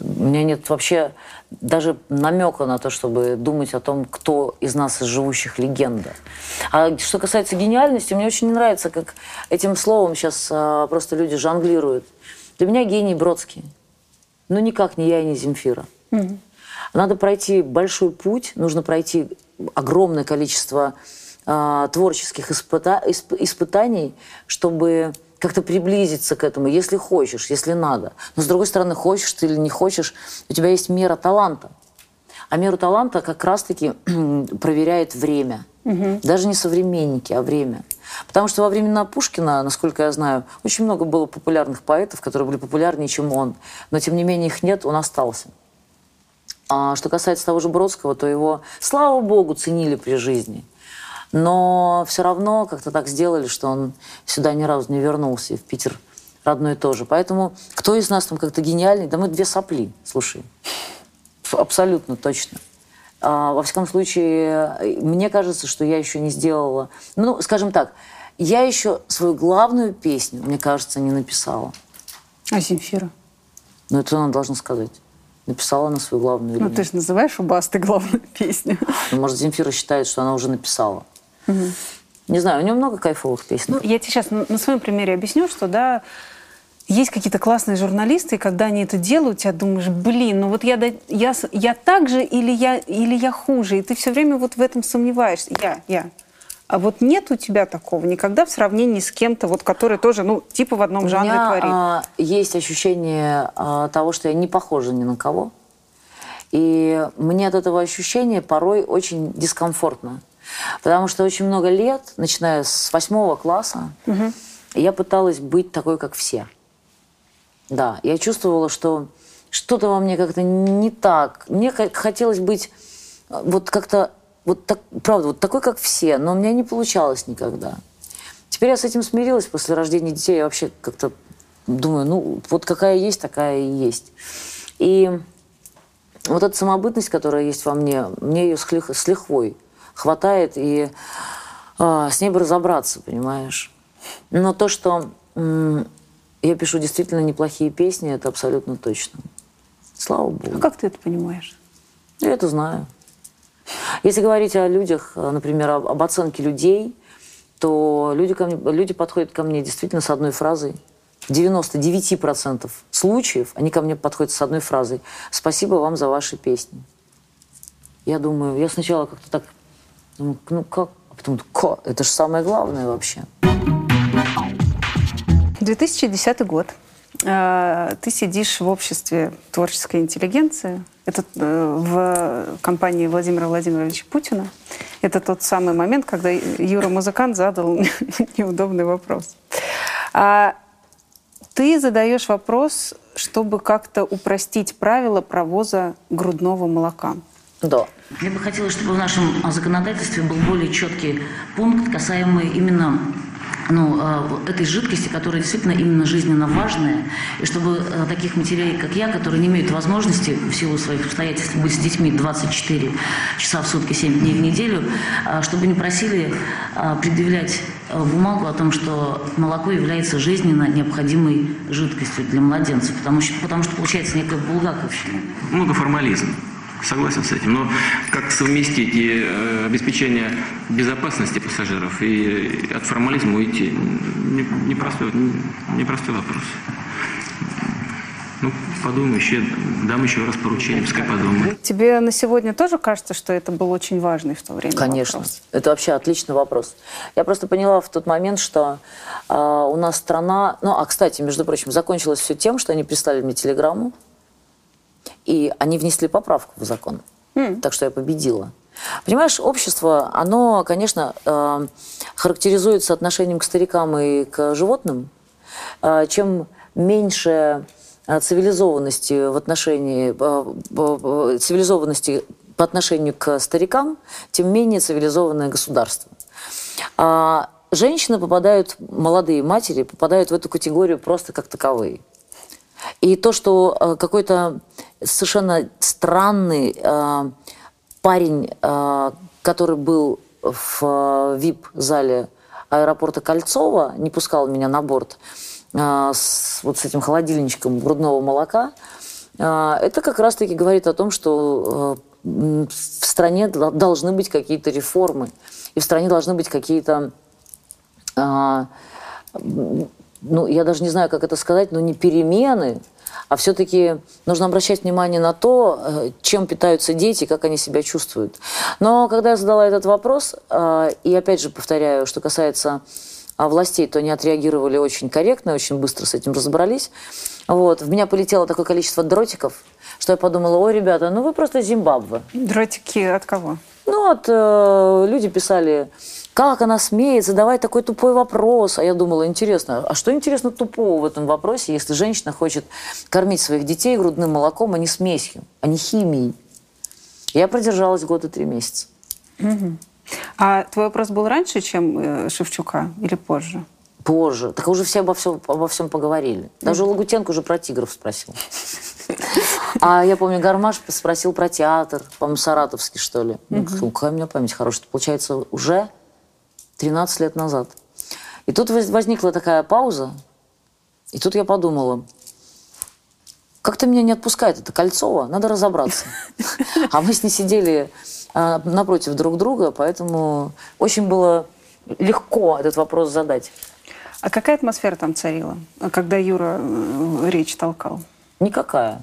У меня нет вообще даже намека на то, чтобы думать о том, кто из нас из живущих легенда. А что касается гениальности, мне очень не нравится, как этим словом сейчас а, просто люди жонглируют. Для меня гений Бродский. Ну, никак не я и не Земфира. Надо пройти большой путь, нужно пройти огромное количество а, творческих испыта- исп- испытаний, чтобы как-то приблизиться к этому, если хочешь, если надо. Но с другой стороны, хочешь ты или не хочешь, у тебя есть мера таланта. А меру таланта как раз-таки проверяет время. Даже не современники, а время. Потому что во времена Пушкина, насколько я знаю, очень много было популярных поэтов, которые были популярнее, чем он. Но тем не менее их нет, он остался. А что касается того же Бродского, то его, слава богу, ценили при жизни. Но все равно как-то так сделали, что он сюда ни разу не вернулся, и в Питер родной тоже. Поэтому кто из нас там как-то гениальный? Да мы две сопли, слушай. Абсолютно точно. А, во всяком случае, мне кажется, что я еще не сделала... Ну, скажем так, я еще свою главную песню, мне кажется, не написала. А Земфира? Но это она должна сказать. Написала она свою главную Ну, ты же называешь у Басты главную песню. Ну, Может, Земфира считает, что она уже написала. Не знаю, у нее много кайфовых песен. Ну, я тебе сейчас на своем примере объясню, что, да, есть какие-то классные журналисты, и когда они это делают, тебя думаешь, блин, ну вот я, я, я так же или я, или я хуже, и ты все время вот в этом сомневаешься. Я, я. А вот нет у тебя такого никогда в сравнении с кем-то, вот, который тоже, ну, типа в одном У жанре меня творит. а, есть ощущение а, того, что я не похожа ни на кого. И мне от этого ощущения порой очень дискомфортно. Потому что очень много лет, начиная с восьмого класса, я пыталась быть такой, как все. Да, я чувствовала, что что-то во мне как-то не так. Мне хотелось быть э, вот как-то, вот так, правда, вот такой, как все, но у меня не получалось никогда. Теперь я с этим смирилась после рождения детей. Я вообще как-то думаю, ну, вот какая есть, такая и есть. И вот эта самобытность, которая есть во мне, мне ее с, лих- с лихвой хватает, и а, с ней бы разобраться, понимаешь. Но то, что м, я пишу действительно неплохие песни, это абсолютно точно. Слава Богу. А как ты это понимаешь? Я это знаю. Если говорить о людях, э, например, об, об оценке людей, то люди, ко мне- люди подходят ко мне действительно с одной фразой. В 99% случаев они ко мне подходят с одной фразой. «Спасибо вам за ваши песни». Я думаю, я сначала как-то так, думаю, ну как? А потом, «Ка? это же самое главное вообще. 2010 год. Э, Ты сидишь в обществе творческой интеллигенции. Это э, в компании Владимира Владимировича Путина. Это тот самый момент, когда Юра Музыкант задал неудобный вопрос. А ты задаешь вопрос, чтобы как-то упростить правила провоза грудного молока. Да. Я бы хотела, чтобы в нашем а, законодательстве был более четкий пункт, касаемый именно ну, вот этой жидкости, которая действительно именно жизненно важная, и чтобы э, таких матерей, как я, которые не имеют возможности в силу своих обстоятельств быть с детьми 24 часа в сутки, 7 дней в неделю, чтобы не просили предъявлять бумагу о том, что молоко является жизненно необходимой жидкостью для младенцев, потому что, потому что получается некая булгаковщина. много формализма. Согласен с этим. Но как совместить и э, обеспечение безопасности пассажиров и от формализма уйти? Не- Непростой, непростой вопрос. Ну, подумаю, еще, дам еще раз поручение, пускай подумают. Тебе на сегодня тоже кажется, что это был очень важный в то время Конечно. вопрос? Это вообще отличный вопрос. Я просто поняла в тот момент, что а, у нас страна... Ну, а, кстати, между прочим, закончилось все тем, что они прислали мне телеграмму, и они внесли поправку в закон. Так что я победила. Понимаешь, общество, оно, конечно, э, характеризуется отношением к старикам и к животным. Э, чем меньше э, цивилизованности в отношении э, цивилизованности по отношению к старикам, тем менее цивилизованное государство. А женщины попадают, молодые матери попадают в эту категорию просто как таковые. И то, что э, какой-то совершенно странный э, парень, э, который был в э, VIP-зале аэропорта Кольцова, не пускал меня на борт э, с, вот с этим холодильничком грудного молока, э, это как раз-таки говорит о том, что э, в стране дол- должны быть какие-то реформы, и в стране должны быть какие-то м, ну, я даже не знаю, как это сказать, но не перемены, а все-таки нужно обращать внимание на то, э, чем питаются дети, как они себя чувствуют. Но когда я задала этот вопрос, э, и опять же повторяю, что касается а, властей, то они отреагировали очень корректно, очень быстро с этим разобрались. Вот. В меня полетело такое количество дротиков, что я подумала, ой, ребята, ну вы просто Зимбабве. Дротики от кого? Ну вот э, люди писали, как она смеет задавать такой тупой вопрос. А я думала, интересно, а что интересно тупого в этом вопросе, если женщина хочет кормить своих детей грудным молоком, а не смесью, а не химией? Я продержалась года три месяца. А твой вопрос был раньше, чем э, Шевчука, или позже? Позже. Так уже все обо всем, обо всем поговорили. Даже Лагутенко уже про тигров спросил. А я помню, Гармаш спросил про театр, по-моему, саратовский, что ли. Ну, какая у меня память хорошая. Получается, уже 13 лет назад. И тут воз- возникла такая пауза, и тут я подумала, как-то меня не отпускает это Кольцова, надо разобраться. А мы с ней сидели а, напротив друг друга, поэтому очень было легко этот вопрос задать. А какая атмосфера там царила, когда Юра э, речь толкал? Никакая.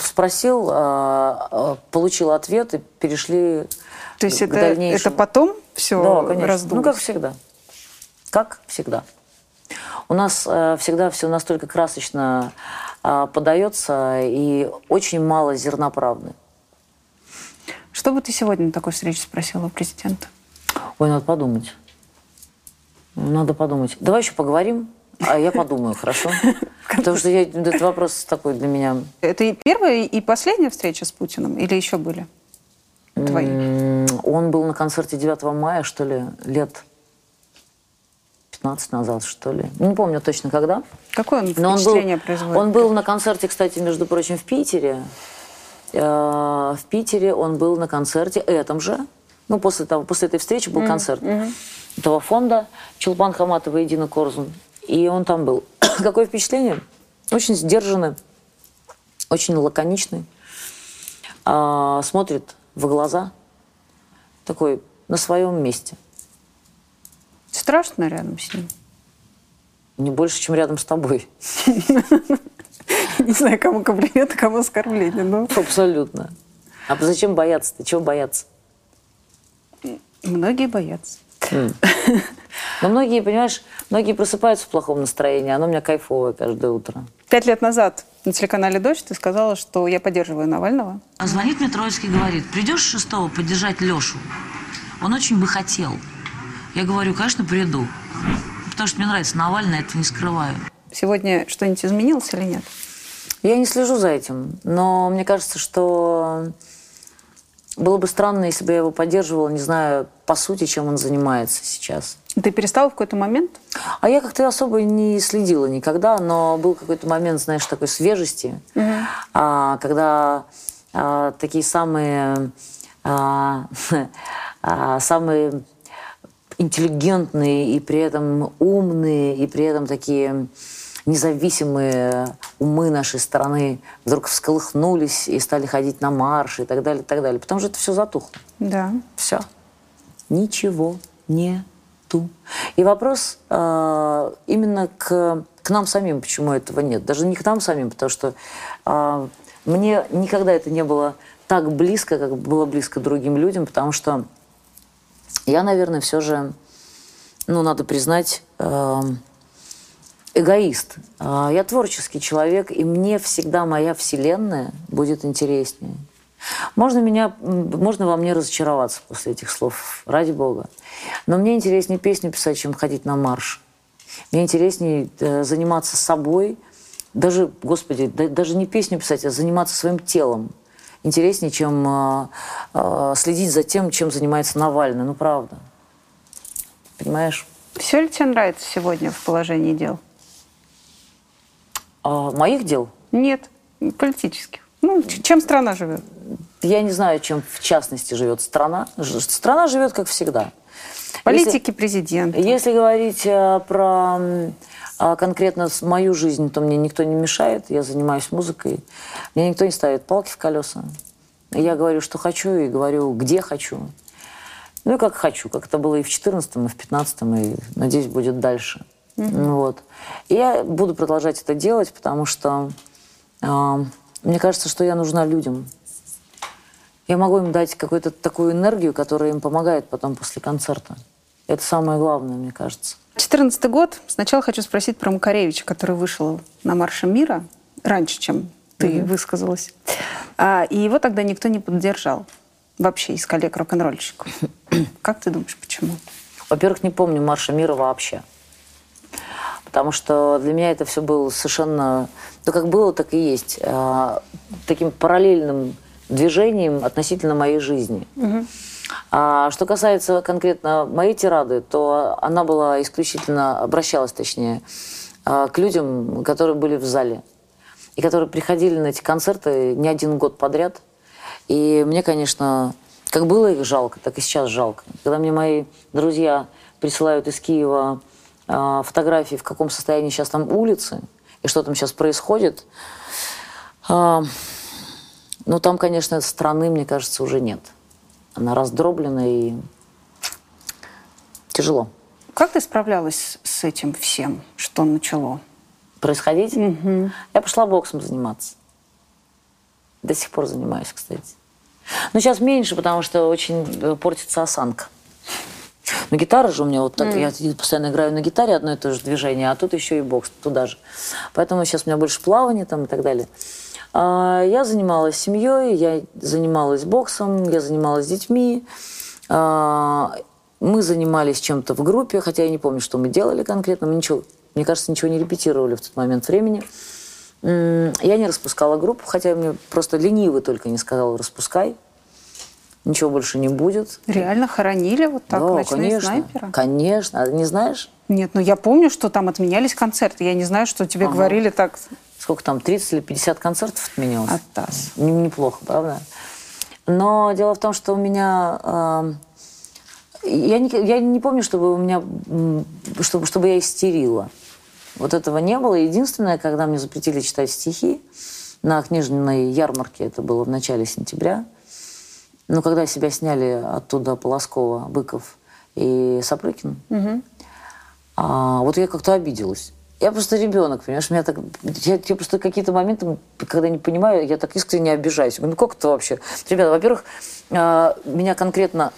Спросил, а, а, получил ответ и перешли То есть это, это потом все Да, конечно. раздулось? Ну, как всегда. Как всегда. У нас э, всегда все настолько красочно а, подается и очень мало зерна правды. Что бы ты сегодня на такой встрече спросила у президента? Ой, надо подумать. Надо подумать. Давай еще поговорим, а я подумаю, хорошо? Потому что я, этот вопрос такой для меня... Это и первая, и последняя встреча с Путиным? Или еще были твои? Он был на концерте 9 мая, что ли, лет 15 назад, что ли. Не помню точно когда. Какое он Но он был, впечатление производит? он был на концерте, кстати, между прочим, в Питере. Э, В Питере он был на концерте этом же. Ну, после, того, после этой встречи был концерт этого фонда Чулпан Хаматова и Дина Корзун. И он там был. Какое впечатление? Очень сдержанный, очень лаконичный. А, смотрит в глаза. Такой на своем месте. Страшно рядом с ним? Не больше, чем рядом с тобой. Не знаю, кому комплимент, кому оскорбление. Но Абсолютно. А зачем бояться-то? Чего бояться? многие боятся. Но многие, понимаешь, многие просыпаются в плохом настроении, а оно у меня кайфовое каждое утро. Пять лет назад на телеканале «Дождь» ты сказала, что я поддерживаю Навального. А Звонит мне Троицкий и говорит, придешь шестого поддержать Лешу? Он очень бы хотел. Я говорю, конечно, приду. Потому что мне нравится Навальный, я этого не скрываю. Сегодня что-нибудь изменилось или нет? Я не слежу за этим, но мне кажется, что было бы странно, если бы я его поддерживала, не знаю, по сути, чем он занимается сейчас. Ты перестала в какой-то момент? А я как-то особо не следила никогда, но был какой-то момент, знаешь, такой свежести, а, когда а, такие самые, а, а, самые интеллигентные и при этом умные, и при этом такие независимые умы нашей страны вдруг всколыхнулись и стали ходить на марш и так далее, и так далее. Потом же это все затухло. Да. Все. Ничего нету. И вопрос э, именно к, к нам самим, почему этого нет. Даже не к нам самим, потому что э, мне никогда это не было так близко, как было близко другим людям, потому что я, наверное, все же, ну, надо признать, э, эгоист. А, Я творческий человек, и мне всегда моя вселенная будет интереснее. Можно, меня, можно во мне разочароваться после этих слов, ради бога. Но мне интереснее песню писать, чем ходить на марш. Мне интереснее э, заниматься собой, даже, господи, да- даже не песню писать, а заниматься своим телом. Интереснее, чем э, э, следить за тем, чем занимается Навальный. Ну, правда. Понимаешь? Все ли тебе нравится сегодня в положении дел? А моих дел Нет, политических. Ну, чем страна живет? Я не знаю, чем в частности живет страна. Страна живет как всегда. Политики, президент. Если, говорить э, про а, конкретно мою жизнь, то мне никто не мешает. Я занимаюсь музыкой. Мне никто не ставит палки в колеса. Я говорю, что хочу, и говорю, где хочу. Ну и как хочу, как это было и в 14 и в 15 и, надеюсь, будет дальше. Ну Вот. И я буду продолжать это делать, потому что а, мне кажется, что я нужна людям. Я могу им дать какую-то такую энергию, которая им помогает потом после концерта. Это самое главное, мне кажется. 14 год. Сначала хочу спросить про Макаревича, который вышел на марше мира раньше, чем ты высказалась. А, и его тогда никто не поддержал. Вообще из коллег рок-н-ролльщиков. Как ты думаешь, почему? Во-первых, не помню марша мира вообще. Потому что для меня это все было совершенно... Ну, как было, так и есть. а, таким параллельным движением относительно моей жизни. А что касается конкретно моей тирады, то она была исключительно, обращалась точнее, а, к людям, которые были в зале. И которые приходили на эти концерты не один год подряд. И мне, конечно, как было их жалко, так и сейчас жалко. Когда мне мои друзья присылают из Киева а, фотографии, в каком состоянии сейчас там улицы, и что там сейчас происходит, а, ну там, конечно, страны, мне кажется, уже нет. Она раздроблена и тяжело Как ты справлялась с этим всем, что начало? происходить. Я пошла боксом заниматься. До сих пор занимаюсь, кстати. Но сейчас меньше, потому что очень э, портится осанка. Но гитара же у меня вот так, я постоянно играю на гитаре одно и то же движение, а тут еще и бокс туда же. Поэтому сейчас у меня больше плавание там и так далее. А, я занималась семьей, я занималась боксом, я занималась детьми. А, мы занимались чем-то в группе, хотя я не помню, что мы делали конкретно. Мы ничего, мне кажется, ничего не репетировали в тот момент времени. Я не распускала группу, хотя мне просто ленивый только не сказал «распускай». Ничего больше не будет. Реально хоронили вот так да, ночные конечно. снайперы? Конечно. А не знаешь, Нет, ну я помню, что там отменялись концерты. Я не знаю, что тебе Ага. говорили так. сколько там, 30 или 50 концертов отменилось? Атас. Н- Неплохо, правда? Но дело в том, что у меня... э, я, не, я не помню, чтобы у меня... Чтобы, чтобы я истерила. Вот этого не было. Единственное, когда мне запретили читать стихи на книжной ярмарке, это было в начале сентября, ну, когда себя сняли оттуда Полоскова, Быков и Сапрыкин, а, вот я как-то обиделась. Я просто ребенок, понимаешь, меня так... Я, я просто какие-то моменты, когда не понимаю, я так искренне обижаюсь. Говорю, ну как это вообще? Ребята, во-первых, а, меня конкретно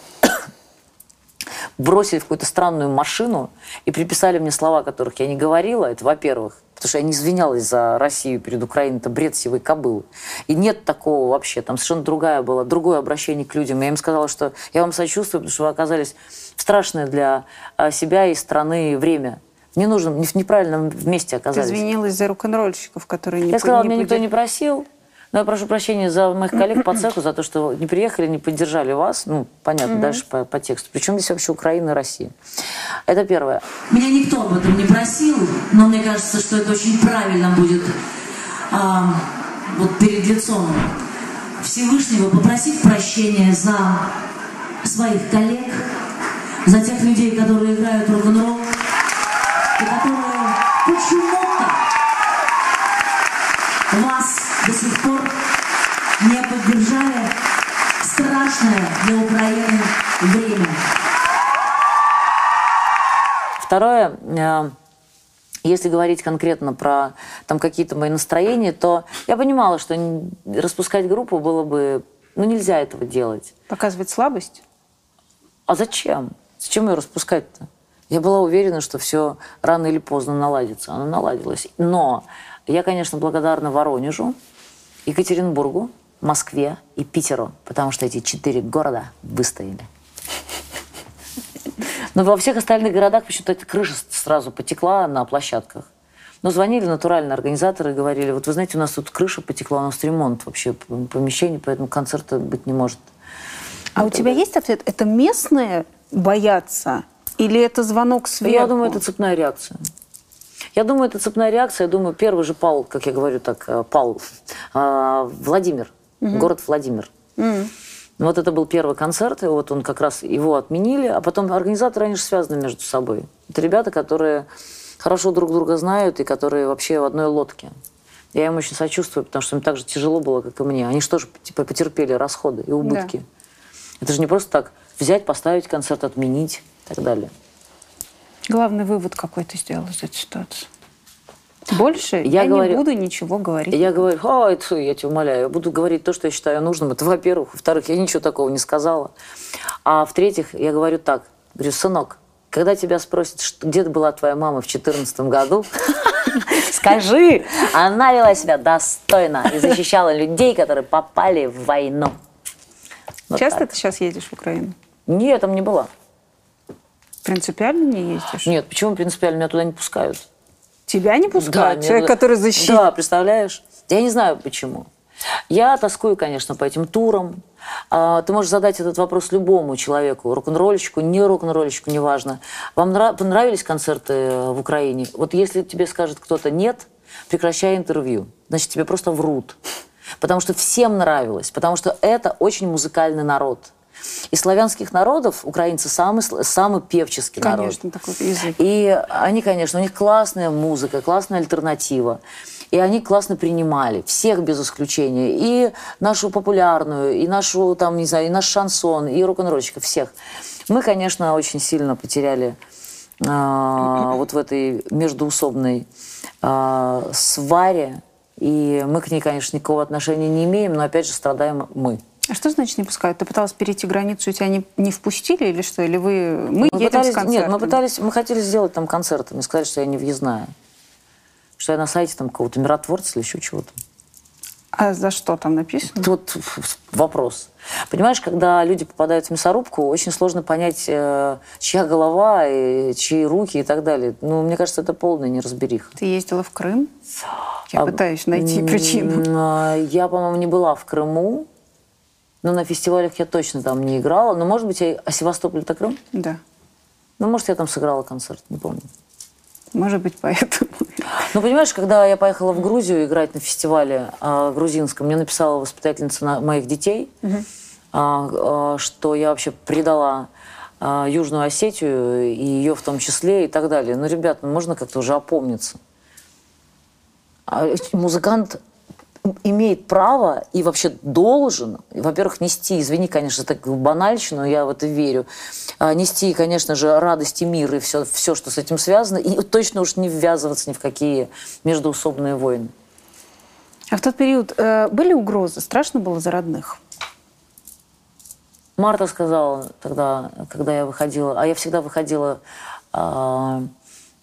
бросили в какую-то странную машину и приписали мне слова, которых я не говорила. Это, во-первых, потому что я не извинялась за Россию перед Украиной. Это бред сивой кобылы. И нет такого вообще. Там совершенно другая была, другое обращение к людям. Я им сказала, что я вам сочувствую, потому что вы оказались в страшное для а, себя и страны время. Не нужно, не в неправильном месте Ты оказались. извинилась за рок-н-ролльщиков, которые не Я сказала, не меня никто поддержали. не просил. Но я прошу прощения за моих коллег по цеху, за то, что не приехали, не поддержали вас. Ну, понятно, дальше по, по тексту. Причем здесь вообще Украина и Россия. Это первое. Меня никто об этом не просил, но мне кажется, что это очень правильно будет а, вот перед лицом Всевышнего попросить прощения за своих коллег, за тех людей, которые играют рок-н-ролл, и которые почему-то страшное для Украины время. Второе, э, если говорить конкретно про там какие-то мои настроения, то я понимала, что распускать группу было бы, ну нельзя этого делать. Показывать слабость? А зачем? Зачем ее распускать-то? Я была уверена, что все рано или поздно наладится. Оно наладилось. Но я, конечно, благодарна Воронежу, Екатеринбургу, Москве и Питеру, потому что эти четыре города выстояли. Но во всех остальных городах почему-то эта крыша сразу потекла на площадках. Но звонили натурально организаторы и говорили, вот вы знаете, у нас тут крыша потекла, у нас ремонт вообще помещений, поэтому концерта быть не может. А у тебя есть ответ? Это местные боятся? Или это звонок сверху? Я думаю, это цепная реакция. Я думаю, это цепная реакция. Я думаю, первый же пал, как я говорю так, э, пал а, Владимир, город Владимир. Вот это был первый концерт, и вот он как раз его отменили, а потом организаторы, они же связаны между собой. Это ребята, которые хорошо друг друга знают и которые вообще в одной лодке. Я им очень сочувствую, потому что им так же тяжело было, как и мне. Они же тоже типа, потерпели расходы и убытки. Это же не просто так взять, поставить концерт, отменить и так далее. Главный вывод какой ты сделал из этой ситуации? Больше Я я, говорю- не буду ничего говорить. Я говорю, ой, тьфу, я тебя умоляю, я буду говорить то, что я считаю нужным. Это во-первых. Во-вторых, я ничего такого не сказала. А в-третьих, я говорю так, говорю, сынок, когда тебя спросят, что- где была твоя мама в 2014 году, скажи, она вела себя достойно и защищала людей, которые попали в войну. Вот Часто так. ты сейчас едешь в Украину? Нет, там не была. Принципиально не ездишь? Нет, почему принципиально меня туда не пускают? Тебя не пускают? меня Человек, туда- который защитит. Да, представляешь? Я не знаю, почему. Я тоскую, конечно, по этим турам. А, Ты можешь задать этот вопрос любому человеку, рок-н-ролльщику, не рок-н-ролльщику, неважно. Вам нра- понравились концерты э, в Украине? Вот если тебе скажет кто-то «нет», прекращай интервью. Значит, тебе просто врут. Потому что всем нравилось, потому что это очень музыкальный народ. Из славянских народов украинцы самый, самый певческий народ. Конечно, такой язык. И они, конечно, у них классная музыка, классная альтернатива. И они классно принимали, всех без исключения. И нашу популярную, и нашу, там, не знаю, и наш шансон, и рок-н-ролльщиков, всех. Мы, конечно, очень сильно потеряли а, вот в этой междуусобной а, сваре. И мы к ней, конечно, никакого отношения не имеем, но, опять же, страдаем мы. А что значит не пускают? Ты пыталась перейти границу, и тебя не, не впустили или что? Или вы... Мы, Мы едем пытались, с нет, мы пытались, мы хотели сделать там концерты. Мне сказали, что я не въездная. Что я на сайте там какого-то миротворца или еще чего-то. А за что там написано? Тут вопрос. Понимаешь, когда люди попадают в мясорубку, очень сложно понять, э, чья голова, и чьи руки и так далее. Ну, мне кажется, это полная неразбериха. Ты ездила в Крым? Я А, пытаюсь найти причину. а, Я, по-моему, не была в Крыму. Но на фестивалях я точно там не играла. Но, может быть, я... А Севастополь это Крым? Да. Ну, может, я там сыграла концерт, не помню. Может быть, поэтому. Ну, понимаешь, когда я поехала в Грузию играть на фестивале а, грузинском, мне написала воспитательница на- моих детей, а, а, что я вообще предала а, Южную Осетию, и ее в том числе, и так далее. Ну, ребят, ну, можно как-то уже опомниться. А, музыкант имеет право и вообще должен, во-первых, нести, извини, конечно, так банальщину, я в это верю, а, нести, конечно же, радость и мир и все, все, что с этим связано, и точно уж не ввязываться ни в какие междуусобные войны. А в тот период э, были угрозы? Страшно было за родных? Марта сказала тогда, когда я выходила, а я всегда выходила а,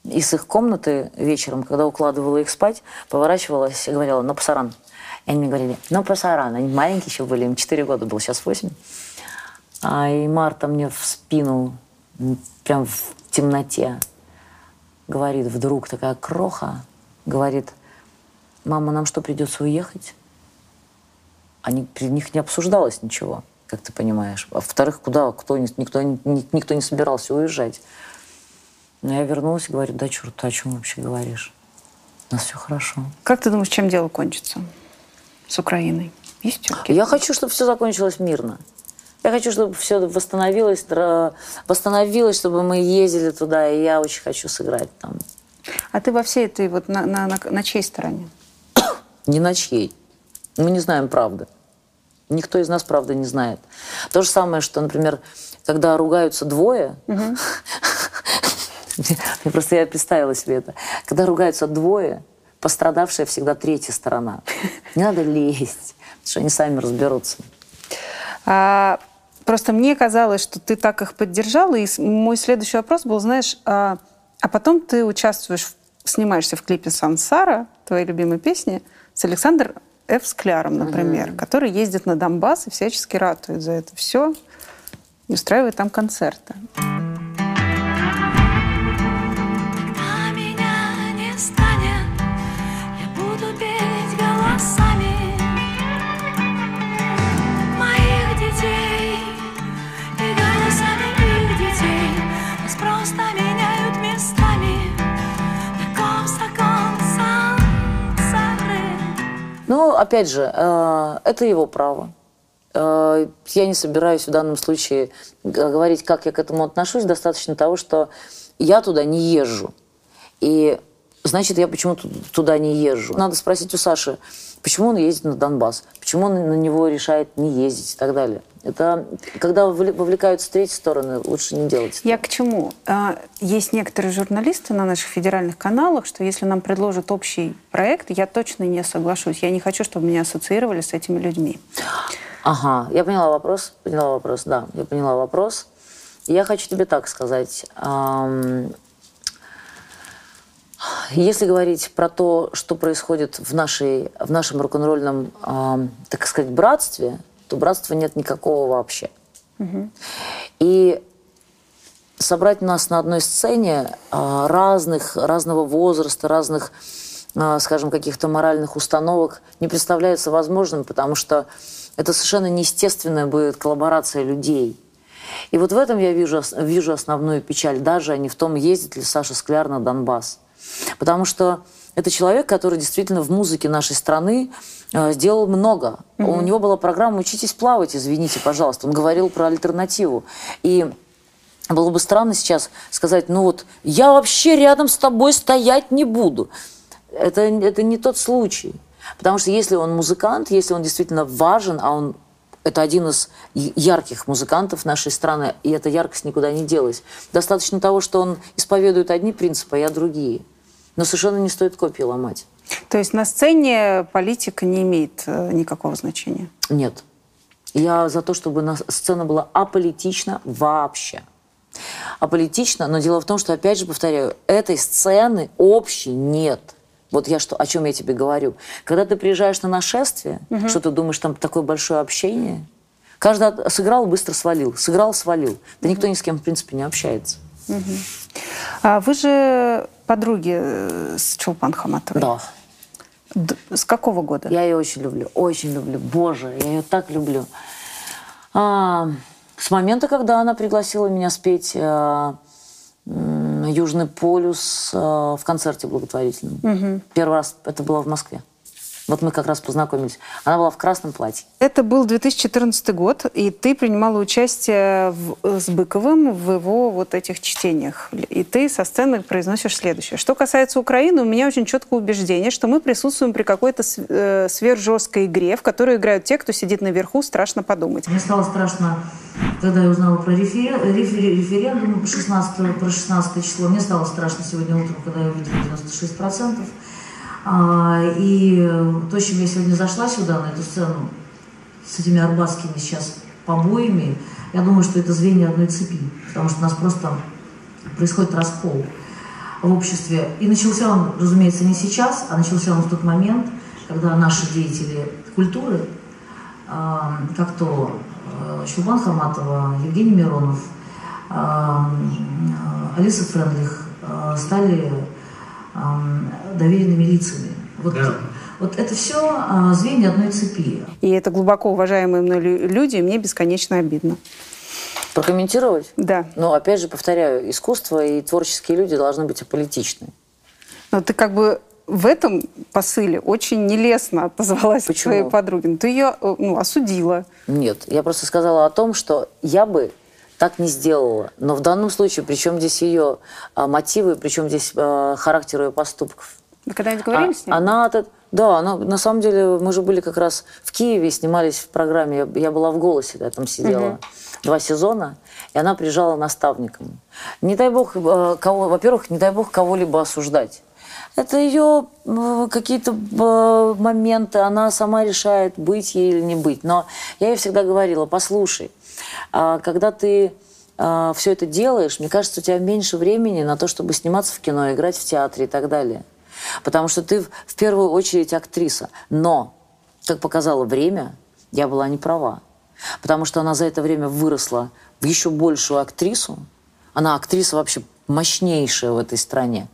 из их комнаты вечером, когда укладывала их спать, поворачивалась и говорила, ну, пасаран. И они мне говорили, ну, пасаран. Они маленькие еще были, им 4 года было, сейчас 8. А, и Марта мне в спину, прям в темноте, говорит вдруг такая кроха, говорит, мама, нам что, придется уехать? Они, при них не обсуждалось ничего, как ты понимаешь. А во-вторых, куда? Кто, никто, никто не собирался уезжать. Но я вернулась и говорю, да черт, ты о чем вообще говоришь? У нас все хорошо. Как ты думаешь, чем дело кончится с Украиной? Есть какие-то Я хочу, чтобы все закончилось мирно. Я хочу, чтобы все восстановилось, восстановилось, чтобы мы ездили туда, и я очень хочу сыграть там. А ты во всей этой вот на, на, на, на чьей стороне? Ни на чьей. Мы не знаем правды. Никто из нас правды не знает. То же самое, что, например, когда ругаются двое, Мне просто я представила себе это. Когда ругаются двое, пострадавшая всегда третья сторона. Не надо лезть, потому что они сами разберутся. А, просто мне казалось, что ты так их поддержала, и мой следующий вопрос был, знаешь, а, а потом ты участвуешь, снимаешься в клипе «Сансара», твоей любимой песни, с Александром Ф. Скляром, например, который ездит на Донбасс и всячески ратует за это все и устраивает там концерты. Когда Ну, опять же, э, это его право. Э, Я не собираюсь в данном случае говорить, как я к этому отношусь. Достаточно того, что я туда не езжу. И значит, я почему-то туда не езжу. Надо спросить у Саши, почему он ездит на Донбасс, почему он на него решает не ездить и так далее. Это когда вовле- вовлекаются третьи стороны, лучше не делать. Я к чему? А, Есть некоторые журналисты на наших федеральных каналах, что если нам предложат общий проект, я точно не соглашусь. Я не хочу, чтобы меня ассоциировали с этими людьми. Ага, я поняла вопрос, поняла вопрос, да, я поняла вопрос. Я хочу тебе так сказать. Если говорить про то, что происходит в, нашей, в нашем рок-н-ролльном, так сказать, братстве, то братства нет никакого вообще. И собрать нас на одной сцене а, разных, разного возраста, разных, а, скажем, каких-то моральных установок не представляется возможным, потому что это совершенно неестественная будет коллаборация людей. И вот в этом я вижу, вижу основную печаль, даже а не в том, ездит ли Саша Скляр на Донбасс. Потому что это человек, который действительно в музыке нашей страны сделал много. У него была программа «Учитесь плавать», извините, пожалуйста. Он говорил про альтернативу. И было бы странно сейчас сказать, ну вот, я вообще рядом с тобой стоять не буду. Это, это не тот случай. Потому что если он музыкант, если он действительно важен, а он это один из ярких музыкантов нашей страны, и эта яркость никуда не делась. Достаточно того, что он исповедует одни принципы, а я другие. Но совершенно не стоит копии ломать. То есть на сцене политика не имеет э, никакого значения. Нет. Я за то, чтобы на сцена была аполитична вообще. Аполитична, но дело в том, что, опять же, повторяю, этой сцены общей нет. Вот я что, о чем я тебе говорю. Когда ты приезжаешь на нашествие, что ты думаешь, там такое большое общение? Каждый сыграл, быстро свалил. Сыграл, свалил. Да никто ни с кем, в принципе, не общается. А вы же подруги э, с Чулпан Хаматовой. Да. С какого года? Я ее очень люблю, очень люблю. Боже, я ее так люблю. А, с момента, когда она пригласила меня спеть а, Южный полюс а, в концерте благотворительном. Первый раз это было в Москве. Вот мы как раз познакомились. Она была в красном платье. Это был 2014 год, и ты принимала участие в- э, с Быковым в его вот этих чтениях. И ты со сцены произносишь следующее. Что касается Украины, у меня очень четкое убеждение, что мы присутствуем при какой-то э, сверхжесткой игре, в которой играют те, кто сидит наверху, страшно подумать. Мне стало страшно, когда я узнала про рефер- рефер- референдум 16, про 16 число. Мне стало страшно сегодня утром, когда я увидела 96%. А, и то, чем я сегодня зашла сюда, на эту сцену, с этими арбатскими сейчас побоями, я думаю, что это звенья одной цепи, потому что у нас просто происходит раскол в обществе. И начался он, разумеется, не сейчас, а начался он в тот момент, когда наши деятели культуры, э, как то э, Чулпан Хаматова, Евгений Миронов, э, Алиса Френдлих стали доверенными лицами. Вот, вот это все звенья одной цепи. И это глубоко уважаемые мной лю- люди, и мне бесконечно обидно. Прокомментировать? Да. Но опять же повторяю, искусство и творческие люди должны быть аполитичны. Но ты как бы в этом посыле очень нелестно отозвалась к Почему? своей подруге. Ну, Ты ее э, ну, осудила. Нет, я просто сказала о том, что я бы так не сделала. Но в данном случае, причем здесь ее а, мотивы, причем здесь а, характер ее поступков. Вы когда-нибудь говорили А- с ней? Она от эт- да, она, на самом деле мы же были как раз в Киеве, снимались в программе, я, я была в «Голосе», да, там сидела два сезона, и она приезжала наставником. Не дай бог, э, кого, во-первых, не дай бог кого-либо осуждать. Это ее э, какие-то э, моменты, она сама решает, быть ей или не быть. Но я ей всегда говорила, послушай, когда ты все это делаешь, мне кажется, у тебя меньше времени на то, чтобы сниматься в кино, играть в театре и так далее. Потому что ты в первую очередь актриса. Но, как показало время, я была не права. Потому что она за это время выросла в еще большую актрису. Она актриса вообще мощнейшая в этой стране.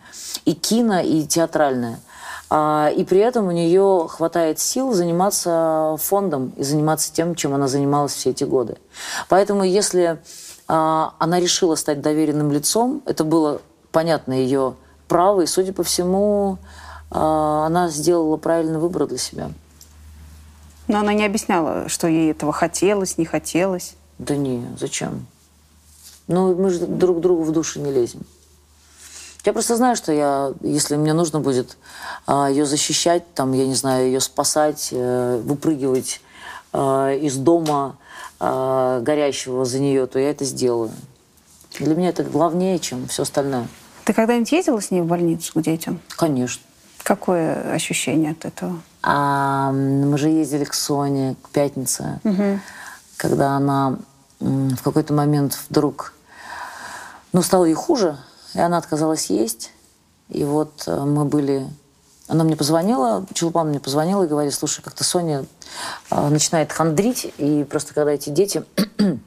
И кино, и театральная. А, И при этом у нее хватает сил заниматься фондом и заниматься тем, чем она занималась все эти годы. Поэтому если а, она решила стать доверенным лицом, это было понятно ее право, и, судя по всему, а, она сделала правильный выбор для себя. Но она не объясняла, что ей этого хотелось, не хотелось. Да не, зачем? Ну, мы же друг другу в душу не лезем. Я просто знаю, что я, если мне нужно будет а, ее защищать, там, я не знаю, ее спасать, э, выпрыгивать а, из дома а, горящего за нее, то я это сделаю. Для меня это главнее, чем все остальное. Ты когда-нибудь ездила с ней в больницу к детям? Конечно. Какое ощущение от этого? А мы же ездили к Соне, к Пятнице, когда она в какой-то момент вдруг, ну, стало ей хуже, и она отказалась есть. И вот э, мы были... Она мне позвонила, Чулпан мне позвонила и говорит, слушай, как-то Соня э, начинает хандрить, и просто когда эти дети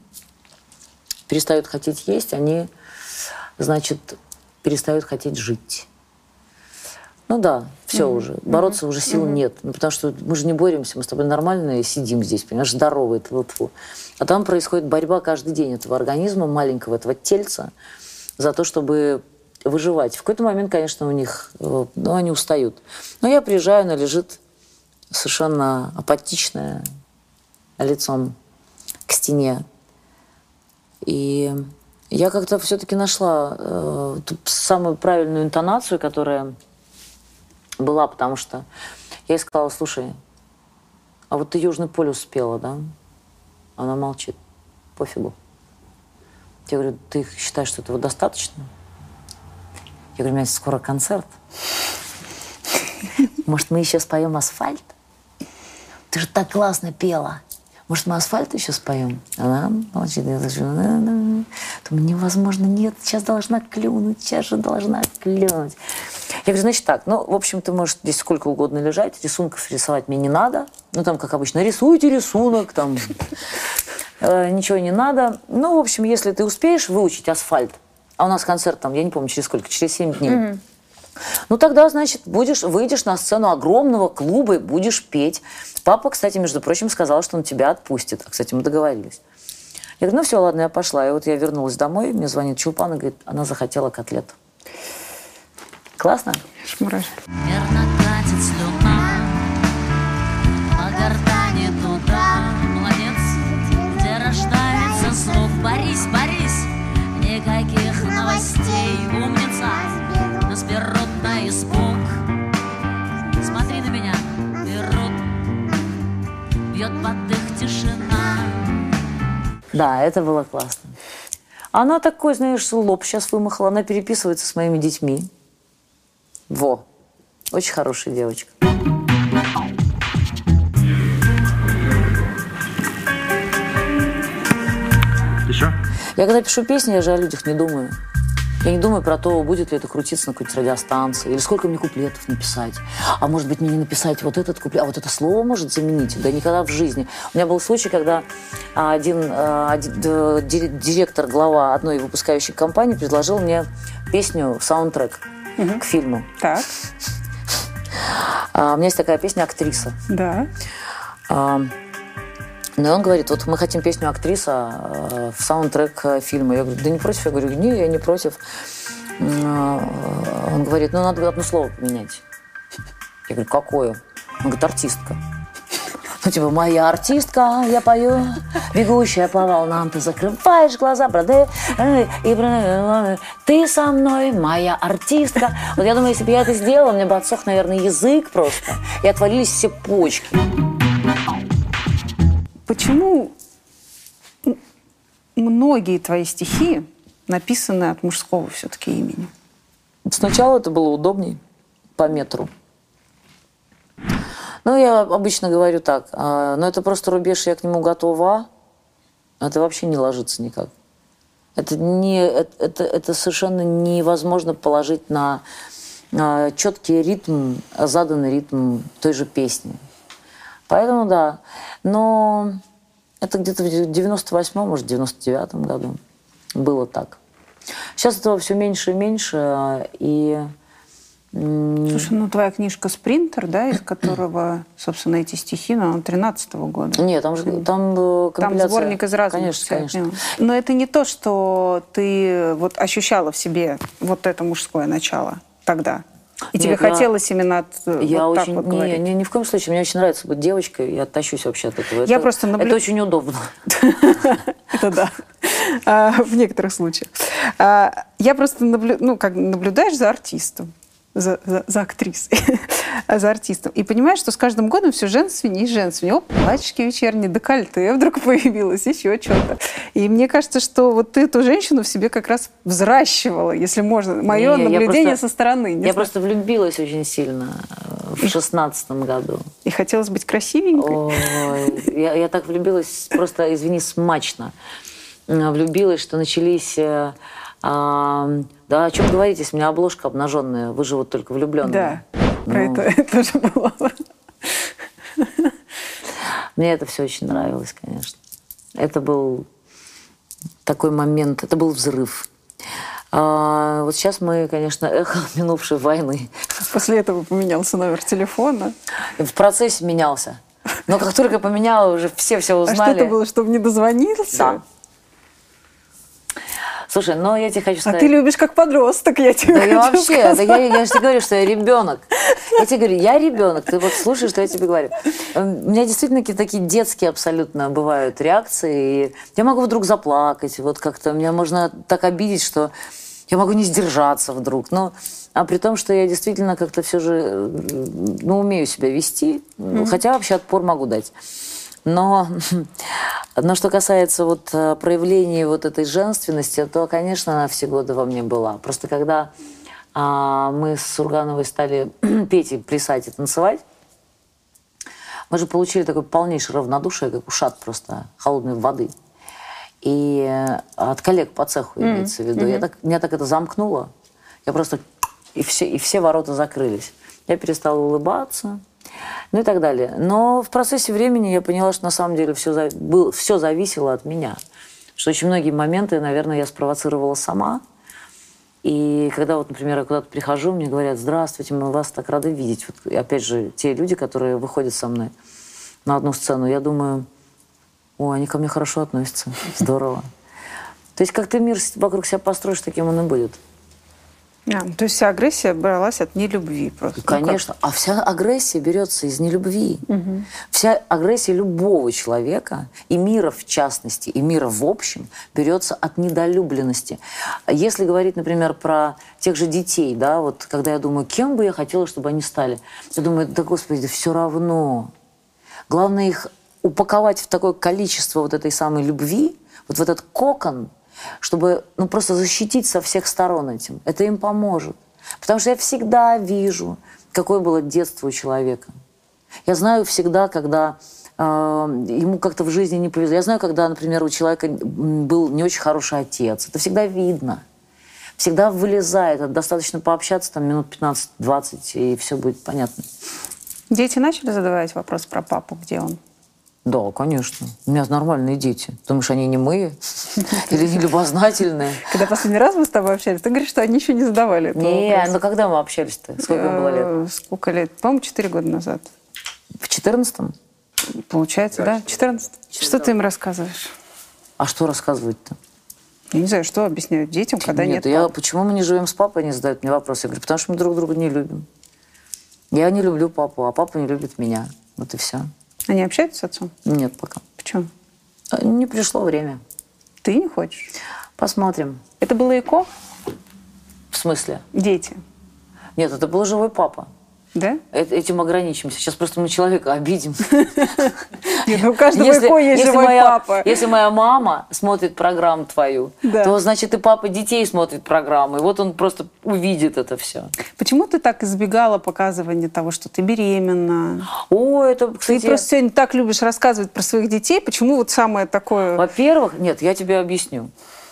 перестают хотеть есть, они, значит, перестают хотеть жить. Ну да, все уже. Бороться уже сил нет. Ну, потому что мы же не боремся, мы с тобой нормально сидим здесь, понимаешь, здоровые. тьфу -тьфу. А там происходит борьба каждый день этого организма, маленького этого тельца, за то, чтобы выживать. В какой-то момент, конечно, у них, э, ну, они устают. Но я приезжаю, она лежит совершенно апатичная, лицом к стене. И я как-то все-таки нашла э, самую правильную интонацию, которая была, потому что я ей сказала, слушай, а вот ты Южный полюс спела, да? Она молчит. Пофигу. Я говорю, ты считаешь, что этого достаточно? Я говорю, у меня скоро концерт. Может, мы еще споем «Асфальт»? Ты же так классно пела. Может, мы «Асфальт» еще споем? Она молчит. Я «Да-да-да». Думаю, невозможно. Нет, сейчас должна клюнуть, сейчас же должна клюнуть. Я говорю, значит так, ну, в общем, ты можешь здесь сколько угодно лежать, рисунков рисовать мне не надо. Ну, там, как обычно, рисуйте рисунок, там, ничего не надо. Ну, в общем, если ты успеешь выучить асфальт, а у нас концерт там, я не помню, через сколько, через 7 дней. Ну, тогда, значит, будешь, выйдешь на сцену огромного клуба и будешь петь. Папа, кстати, между прочим, сказал, что он тебя отпустит. А, кстати, мы договорились. Я говорю, ну все, ладно, я пошла. И вот я вернулась домой, мне звонит Чулпан и говорит, она захотела котлету. Классно? Аж мурашки. Верно катит Бьет под их тишина Да, это было классно. Она такой, знаешь, лоб сейчас вымахала, она переписывается с моими детьми. Во, очень хорошая девочка. Я когда пишу песни, я же о людях не думаю. Я не думаю про то, будет ли это крутиться на какой-то радиостанции, или сколько мне куплетов написать. А может быть, мне не написать вот этот куплет, а вот это слово может заменить. Да никогда в жизни. У меня был случай, когда а, один, а, один, директор, глава одной выпускающей компании предложил мне песню, саундтрек к фильму. Так, А, у меня есть такая песня «Актриса». да. А, Ну он говорит, вот мы хотим песню актриса э, в саундтрек э, фильма. Я говорю, да не против? Я говорю, не, я не против. А, Он говорит, ну надо одно слово поменять. Я говорю, какое? Он говорит, артистка. Ну, типа, моя артистка, я пою, бегущая по волнам, ты закрываешь глаза, продай, и ты со мной, моя артистка. Вот я думаю, если бы я это сделала, меня бы отсох, наверное, язык просто, и отвалились все почки. Почему многие твои стихи написаны от мужского все-таки имени? Сначала это было удобней по метру. Ну, я обычно говорю так, а, ну, это просто рубеж, я к нему готова, это вообще не ложится никак. Это, не, это, это, это совершенно невозможно положить на а, четкий ритм, заданный ритм той же песни. Поэтому да. Но это где-то в 98-м, может, 99-м году было так. Сейчас этого все меньше и меньше, и Слушай, ну твоя книжка «Спринтер», да, из которого, собственно, эти стихи, ну, она 13 года. нет, там же там, э, Там компиляция. сборник из разных. Конечно, конечно. Но это не то, что ты вот ощущала в себе вот это мужское начало тогда. И тебе я- хотелось именно от, э, Я вот так очень вот не, не- ни в коем случае. Мне очень нравится быть девочкой. Я тащусь вообще от этого. Я это, просто наблю- Это очень удобно. Это да. А, В некоторых случаях. А, Я просто наблю- ну, как наблюдаешь за артистом, за, за- за актрисой, за артистом. И понимаешь, что с каждым годом все женственнее и женственнее. О, платьишки вечерние, декольте вдруг появилось, еще что-то. И мне кажется, что вот ты эту женщину в себе как раз взращивала, если можно. Мое Не, наблюдение просто- со стороны. Я знаю. просто влюбилась очень сильно э, в шестнадцатом году. И хотелось быть красивенькой. Ой, я, я так влюбилась, просто, извини, смачно. Э, Влюбилась, что начались... а, да, о чем говорите, если у меня обложка обнаженная, вы же вот только влюбленные. Да, про Ну, это тоже было. Мне это все очень нравилось, конечно. Это был такой момент, это был взрыв. А, вот сейчас мы, конечно, эхо минувшей войны. После этого поменялся номер телефона. В процессе менялся. Но как только поменяла, уже все все А узнали. что это было, чтобы не дозвонился? Да. Слушай, но я тебе хочу А сказать... ты любишь как подросток, я тебе Да я хочу вообще, да сказать. я, я же тебе говорю, что я ребенок. Я тебе говорю, я ребенок. Ты вот слушаешь, что я тебе говорю. Эм, У меня действительно какие-то такие детские абсолютно бывают реакции. И я могу вдруг заплакать. Вот как-то меня можно так обидеть, что я могу не сдержаться вдруг. Но, а при том, что я действительно как-то все же э, ну, умею себя вести. Хотя вообще отпор могу дать. Но, но что касается вот э, проявления вот этой женственности, то, конечно, она все годы во мне была. Просто когда а, мы с Сургановой стали петь и плясать и танцевать, мы же получили такое полнейшее равнодушие, как ушат просто холодной воды. И э, от коллег по цеху имеется в виду. Я так, меня так это замкнуло. Я просто... И все, и все ворота закрылись. Я перестала улыбаться. Ну и так далее. Но в процессе времени я поняла, что на самом деле все, был, все зависело от меня. Что очень многие моменты, наверное, я спровоцировала сама. И когда вот, например, я куда-то прихожу, мне говорят, здравствуйте, мы вас так рады видеть. Вот, опять же, те люди, которые выходят со мной на одну сцену, я думаю, ой, они ко мне хорошо относятся, здорово. То есть как ты мир вокруг себя построишь, таким он и будет. А, то есть вся агрессия бралась от нелюбви просто. Ну? Конечно. А вся агрессия берется из нелюбви. Вся агрессия любого человека, и мира в частности, и мира в общем, берется от недолюбленности. Если говорить, например, про тех же детей, да, вот когда я думаю, кем бы я хотела, чтобы они стали, я думаю, да господи, да все равно. Главное их упаковать в такое количество вот этой самой любви, вот в этот кокон, чтобы ну, просто защитить со всех сторон этим. Это им поможет. Потому что я всегда вижу, какое было детство у человека. Я знаю всегда, когда э, ему как-то в жизни не повезло. Я знаю, когда, например, у человека был не очень хороший отец. Это всегда видно. Всегда вылезает. Достаточно пообщаться там минут 15-20, и все будет понятно. Дети начали задавать вопрос про папу, где он? Да, конечно. У меня нормальные дети. Думаешь, они не мы? Или не любознательные? Когда последний раз мы с тобой общались, ты говоришь, что они еще не задавали Не, ну когда мы общались-то? Сколько им было лет? Э, Сколько лет? По-моему, 4 года назад. В четырнадцатом? Получается, да? 14. Что ты им рассказываешь? А что рассказывать-то? Я не знаю, что объясняют детям, когда нет, я, папы? почему мы не живем с папой, они задают мне вопрос. Я говорю, потому что мы друг друга не любим. Я не люблю папу, а папа не любит меня. Вот и все. Они общаются с отцом? Нет пока. Почему? А, Не пришло время. Ты не хочешь? Посмотрим. Это было ЭКО? В смысле? Дети. Нет, это был живой папа. Да? Э- Этим ограничимся. Сейчас просто мы человека обидим. Нет, ну у каждого ЭКО есть живой моя, папа. если моя мама смотрит программу твою, Да. то значит и папа детей смотрит программы. И вот он просто увидит это все. Почему ты так избегала показывания того, что ты беременна? О, это, Ты кстати, просто сегодня так любишь рассказывать про своих детей. Почему вот самое такое... во-первых, нет, я тебе объясню.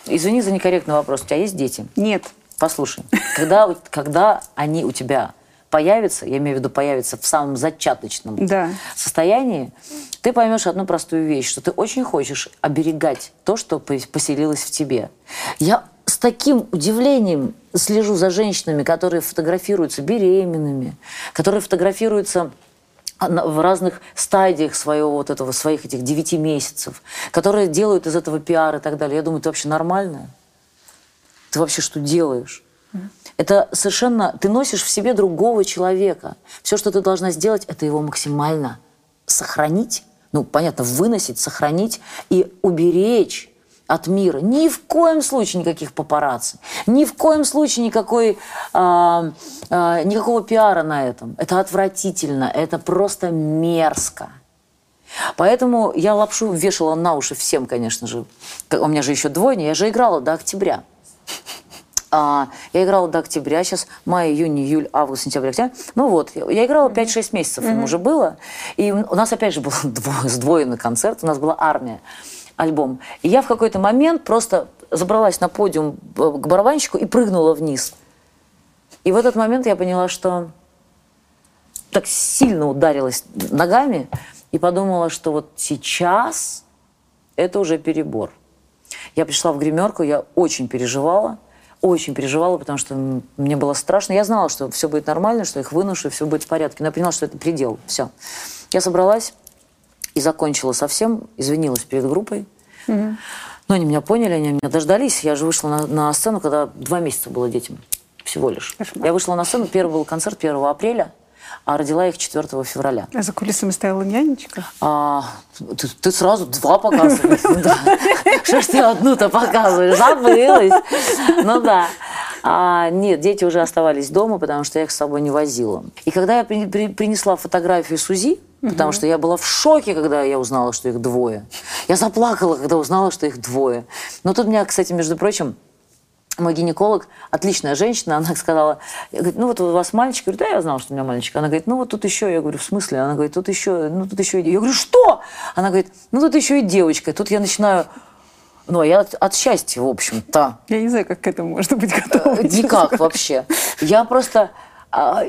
Извини за некорректный вопрос. У тебя есть дети? Нет. Послушай, когда, когда они у тебя появятся, я имею в виду появятся в самом зачаточном Да. состоянии, ты поймешь одну простую вещь, что ты очень хочешь оберегать то, что по- поселилось в тебе. Я с таким удивлением слежу за женщинами, которые фотографируются беременными, которые фотографируются в разных стадиях своего вот этого, своих этих девяти месяцев, которые делают из этого пиар и так далее. Я думаю, ты вообще нормальная? Ты вообще что делаешь? Это совершенно... Ты носишь в себе другого человека. Все, что ты должна сделать, это его максимально сохранить. Ну, понятно, выносить, сохранить и уберечь от мира. Ни в коем случае никаких папарацци. Ни в коем случае никакой, а, а, никакого пиара на этом. Это отвратительно. Это просто мерзко. Поэтому я лапшу вешала на уши всем, конечно же. У меня же еще двойня. Я же играла до октября. А, я играла до октября, сейчас май, июнь, июль, август, сентябрь, октябрь. Ну вот, я, играла 5-6 месяцев, им уже было. И у нас опять же был дво- сдвоенный концерт, у нас была «Армия» альбом. И я в какой-то момент просто забралась на подиум э, к барабанщику и прыгнула вниз. И в этот момент я поняла, что так сильно ударилась ногами и подумала, что вот сейчас это уже перебор. Я пришла в гримерку, я очень переживала, очень переживала, потому что мне было страшно. Я знала, что все будет нормально, что их выношу, все будет в порядке. Но я поняла, что это предел. Все. Я собралась и закончила совсем, извинилась перед группой. Но они меня поняли, они меня дождались. Я же вышла на, на сцену, когда два месяца было детям. Всего лишь. Кошмар. Я вышла на сцену, первый был концерт 1 апреля, а родила их 4 февраля. А за кулисами стояла нянечка? А, ты, ты сразу два показываешь. Что ж ты одну-то показываешь? Забылась. Ну да. А, нет, дети уже оставались дома, потому что я их с собой не возила. И когда я при- при- принесла фотографию Сузи, потому что я была в шоке, когда я узнала, что их двое. Я заплакала, когда узнала, что их двое. Но тут меня, кстати, между прочим, мой гинеколог, отличная женщина, она сказала, я говорю, ну вот у вас мальчик, я говорю, да, я знала, что у меня мальчик. Она говорит, ну вот тут еще, я говорю, в смысле? Она говорит, тут еще, ну тут еще, и де-». я говорю, что? Она говорит, ну тут еще и девочка. И тут я начинаю, ну а я от, от счастья, в общем-то, Я не знаю, как к этому можно быть готовым. никак вообще. Я просто,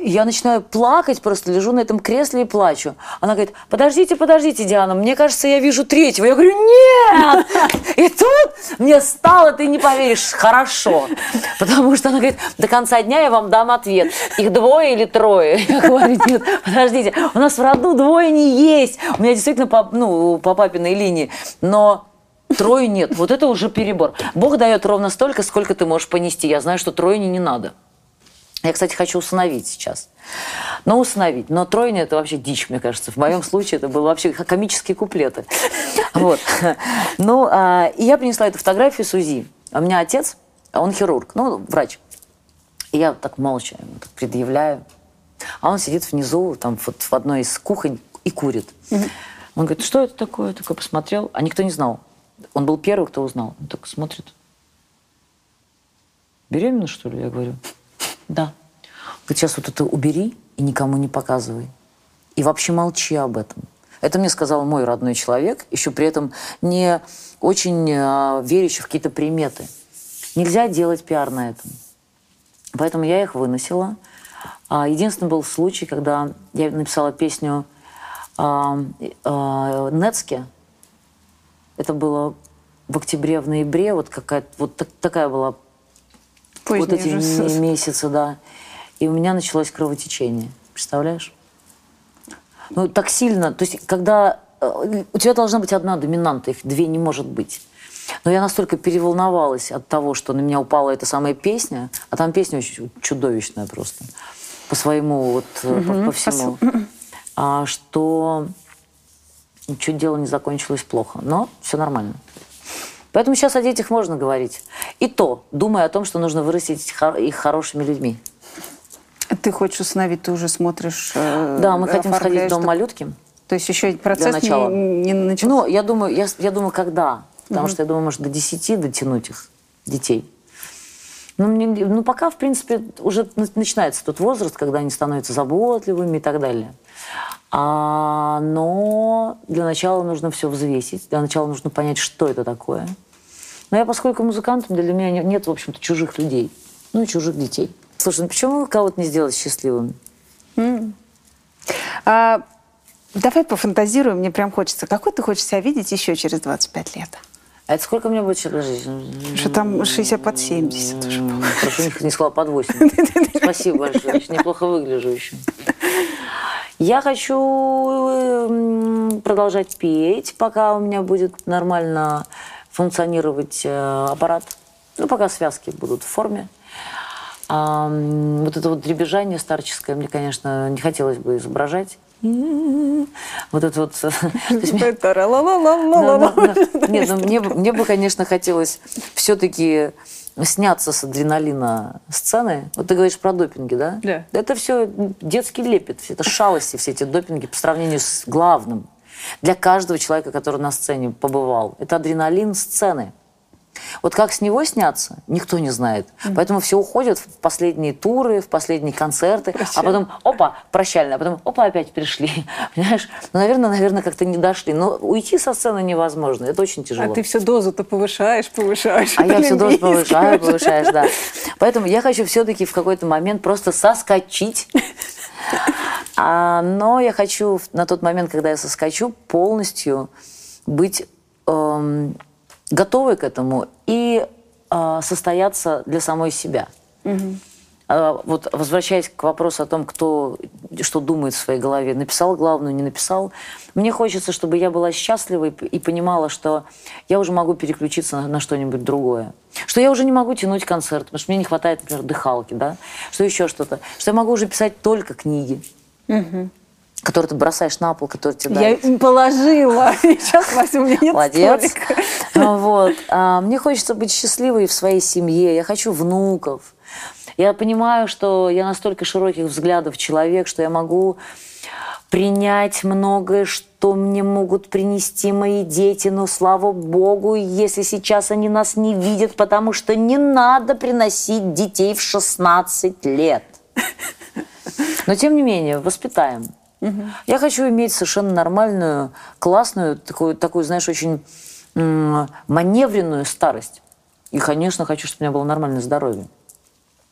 я начинаю плакать, просто лежу на этом кресле и плачу. Она говорит, подождите, подождите, Диана, мне кажется, я вижу третьего. Я говорю, нет! И тут мне стало, ты не поверишь, хорошо. Потому что она говорит, до конца дня я вам дам ответ. Их двое или трое? Я говорю, нет, подождите, у нас в роду двое не есть. У меня действительно по, ну, по папиной линии. Но Трое нет. Вот это уже перебор. Бог дает ровно столько, сколько ты можешь понести. Я знаю, что тройни не надо. Я, кстати, хочу усыновить сейчас. Но усыновить. Но тройня – это вообще дичь, мне кажется. В моем случае это были вообще комические куплеты. Вот. Ну, а, и я принесла эту фотографию Сузи. У меня отец, он хирург, ну, врач. И я так молча ему так предъявляю. А он сидит внизу, там, вот в одной из кухонь и курит. Он говорит, что это такое? Я такой посмотрел, а никто не знал. Он был первый, кто узнал. Он так смотрит. Беременна, что ли? Я говорю, да. Говорит, сейчас вот это убери и никому не показывай. И вообще молчи об этом. Это мне сказал мой родной человек, еще при этом не очень э, верящий в какие-то приметы. Нельзя делать пиар на этом. Поэтому я их выносила. А, единственный был случай, когда я написала песню а, а, Нецке. Это было в октябре, в ноябре. Вот какая вот так- такая была вот Поздний эти уже месяцы, да. И у меня началось кровотечение. Представляешь? Ну, так сильно. То есть, когда э, у тебя должна быть одна доминанта, их две не может быть. Но я настолько переволновалась от того, что на меня упала эта самая песня, а там песня очень чудовищная просто по своему вот э, по, по всему, а, что чуть дело не закончилось плохо, но все нормально. Поэтому сейчас о детях можно говорить. И то, думая о том, что нужно вырастить их хорошими людьми. Ты хочешь установить, ты уже смотришь... э, Да, мы хотим сходить в дом что- малютки. То есть еще процесс не, начала. не начался? Ну, я думаю, я, я думаю, когда. Потому что я думаю, может, до 10 дотянуть их, детей. Ну, мне- ну, пока, в принципе, уже на- начинается тот возраст, когда они становятся заботливыми и так далее. А, но для начала нужно все взвесить. Для начала нужно понять, что это такое. Но я, поскольку музыкантом, для меня не- нет, в общем-то, чужих людей. Ну, и чужих детей. Слушай, ну почему кого-то не сделать счастливым? А, давай пофантазируем, мне прям хочется. Какой ты хочешь себя видеть еще через 25 лет? А это сколько мне будет сейчас жить? Что там 60 под 70 уже. Прошу, не- сказала под 8. Спасибо большое. Очень неплохо выгляжу еще. Я хочу м, продолжать петь, пока у меня будет нормально функционировать э, аппарат. Ну, пока связки будут в форме. А, вот это вот дребезжание старческое мне, конечно, не хотелось бы изображать. Вот это вот... ну, Нет, ну, мне, бы- мне бы, конечно, хотелось все-таки сняться с адреналина сцены. Вот ты говоришь про допинги, да? Да. Это все детский лепет, все это шалости, все эти допинги по сравнению с главным. Для каждого человека, который на сцене побывал. Это адреналин сцены. Вот как с него сняться, никто не знает. Поэтому все уходят в последние туры, в последние концерты, а потом, опа, прощальная, а потом, опа, опять пришли. Понимаешь? Ну, наверное, наверное, как-то не дошли. Но уйти со сцены невозможно. Это очень тяжело. А ты все дозу-то повышаешь, повышаешь. А я все дозу повышаю, повышаешь, да. Поэтому я хочу все-таки в какой-то момент просто соскочить. А, но я хочу на тот момент, когда я соскочу, полностью быть эм, готовой к этому и э, состояться для самой себя. А, Вот возвращаясь к вопросу о том, кто что думает в своей голове, написал главную, не написал, мне хочется, чтобы я была счастлива и, понимала, что я уже могу переключиться на, на что-нибудь другое. Что я уже не могу тянуть концерт, потому что мне не хватает, например, дыхалки, да? Что еще что-то. Что я могу уже писать только книги, которые ты бросаешь на пол, которые тебе Я им положила. Сейчас, Вася, у меня нет Молодец. столика. Вот. А, мне хочется быть счастливой в своей семье. Я хочу внуков. Я понимаю, что я настолько широких взглядов человек, что я могу принять многое, что мне могут принести мои дети. Но, слава богу, если сейчас они нас не видят, потому что не надо приносить детей в 16 лет. Но, тем не менее, воспитаем. Я хочу иметь совершенно нормальную, классную, такую, такую знаешь, очень маневренную старость. И, конечно, хочу, чтобы у меня было нормальное здоровье.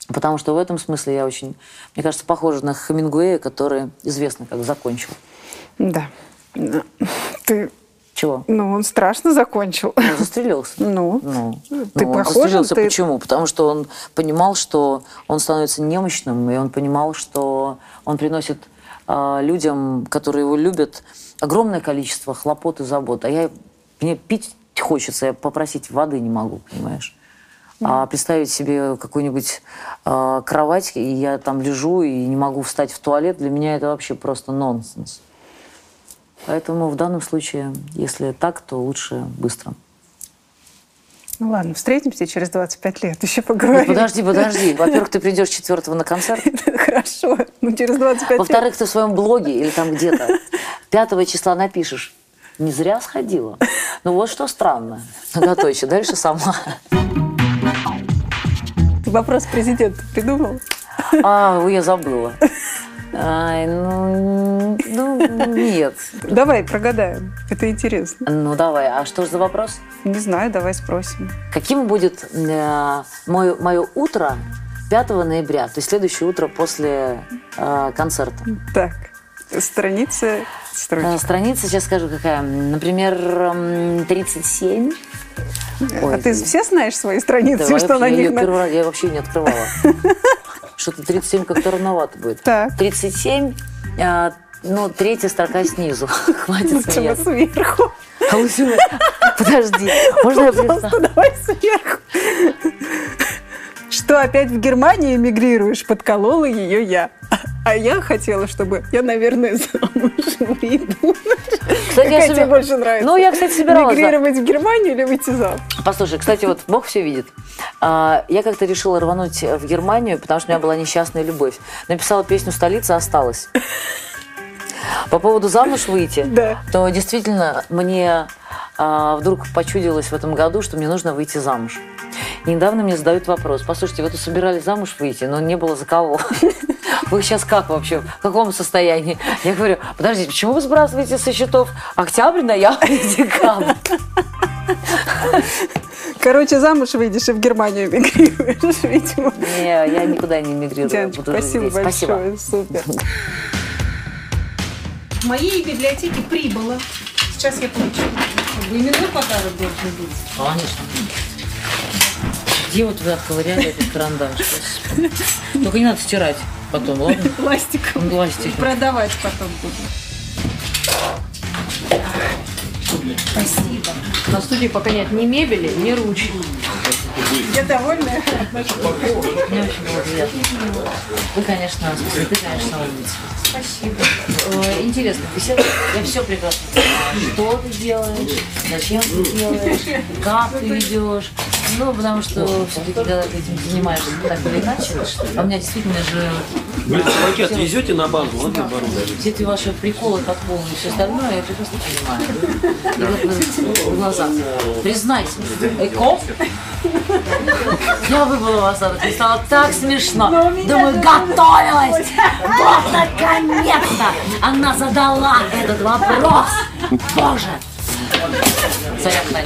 Потому что в этом смысле я очень, мне кажется, похожа на Хемингуэя, который известно как закончил. Да. Ты, Чего? ну, он страшно закончил. Он застрелился. Ну, Ну, ты ну, он похожа, застрелился ты- почему? Потому что он понимал, что он становится немощным, и он понимал, что он приносит а, людям, которые его любят, огромное количество хлопот и забот. А я, мне пить хочется, я попросить воды не могу, понимаешь? А представить себе какую-нибудь а, кровать, и я там лежу и не могу встать в туалет, для меня это вообще просто нонсенс. Поэтому в данном случае, если так, то лучше быстро. Ну ладно, встретимся через 25 лет, еще Ну, поговорим. подожди, подожди. Во-первых, ты придешь четвертого на концерт. Хорошо, ну через 25 лет. Во-вторых, ты в своем блоге или там где-то 5 числа напишешь. Не зря сходила. Ну вот что странно. Многоточие. Дальше сама. Вопрос президента придумал? А, я забыла. Ай, ну, ну, нет. Давай прогадаем. Это интересно. Ну, давай, а что же за вопрос? Не знаю, давай спросим. Каким будет э, мое, мое утро 5 ноября, то есть следующее утро после э, концерта? Так, страница строчка. Э, страница, сейчас скажу какая. Например, м, 37. Ой, а ты все знаешь свои страницы, Давай, что на я, них... на- первый раз- я вообще не открывала. Что-то 37 как-то рановато будет. Так. 37, а, ну, третья строка снизу. Хватит смеяться. сверху. А бы- Подожди, можно я? Просто давай сверху. Что опять в Германии эмигрируешь, подколола ее я. А я хотела, чтобы я, наверное, замуж выйду. Кстати, я Какая себе- тебе больше нравится? Ну, я, кстати, собиралась. Мигрировать в Германию или выйти замуж? Послушай, кстати, вот Бог все видит. А, Я как-то решила рвануть в Германию, потому что у меня была несчастная любовь. Написала песню «Столица осталась». По поводу замуж выйти, Да. то действительно мне вдруг почудилось в этом году, что мне нужно выйти замуж. И недавно мне задают вопрос. Послушайте, вы тут собирались замуж выйти, но не было за кого. Вы сейчас как вообще? В каком состоянии? Я говорю, подождите, почему вы сбрасываете со счетов октябрь, ноябрь и декабрь? Короче, замуж выйдешь и в Германию эмигрируешь, видимо. Не, я никуда не мигрирую. Дианочка, спасибо здесь. большое. Супер. В моей библиотеке прибыло. Сейчас я получу. Именной подарок должен быть. Конечно. Где вот вы отковыряли этот карандаш? Только не надо стирать потом, ладно? Пластиком. Пластик. Продавать потом буду. Спасибо. На студии пока нет ни мебели, ни ручек. Я довольна. Мне очень было приятно. Вы, конечно, ты, конечно, умница. Спасибо. Э, Интересно, беседа. Я все прекрасно понимаю. Что ты делаешь, зачем ты делаешь, как ты ведешь. Ну, потому что все-таки, когда ты этим занимаешься так или иначе, а у меня действительно же Вы собаки отвезете на базу, ладно, оборудование? все эти ваши приколы, подколы и все остальное, я прекрасно понимаю. И вот вы в глазах. Признайся, Эко? Я выбыла в осадок, мне стало так смешно. Думаю, готовилась! Вот наконец-то! Она задала этот вопрос! Боже! Заряд на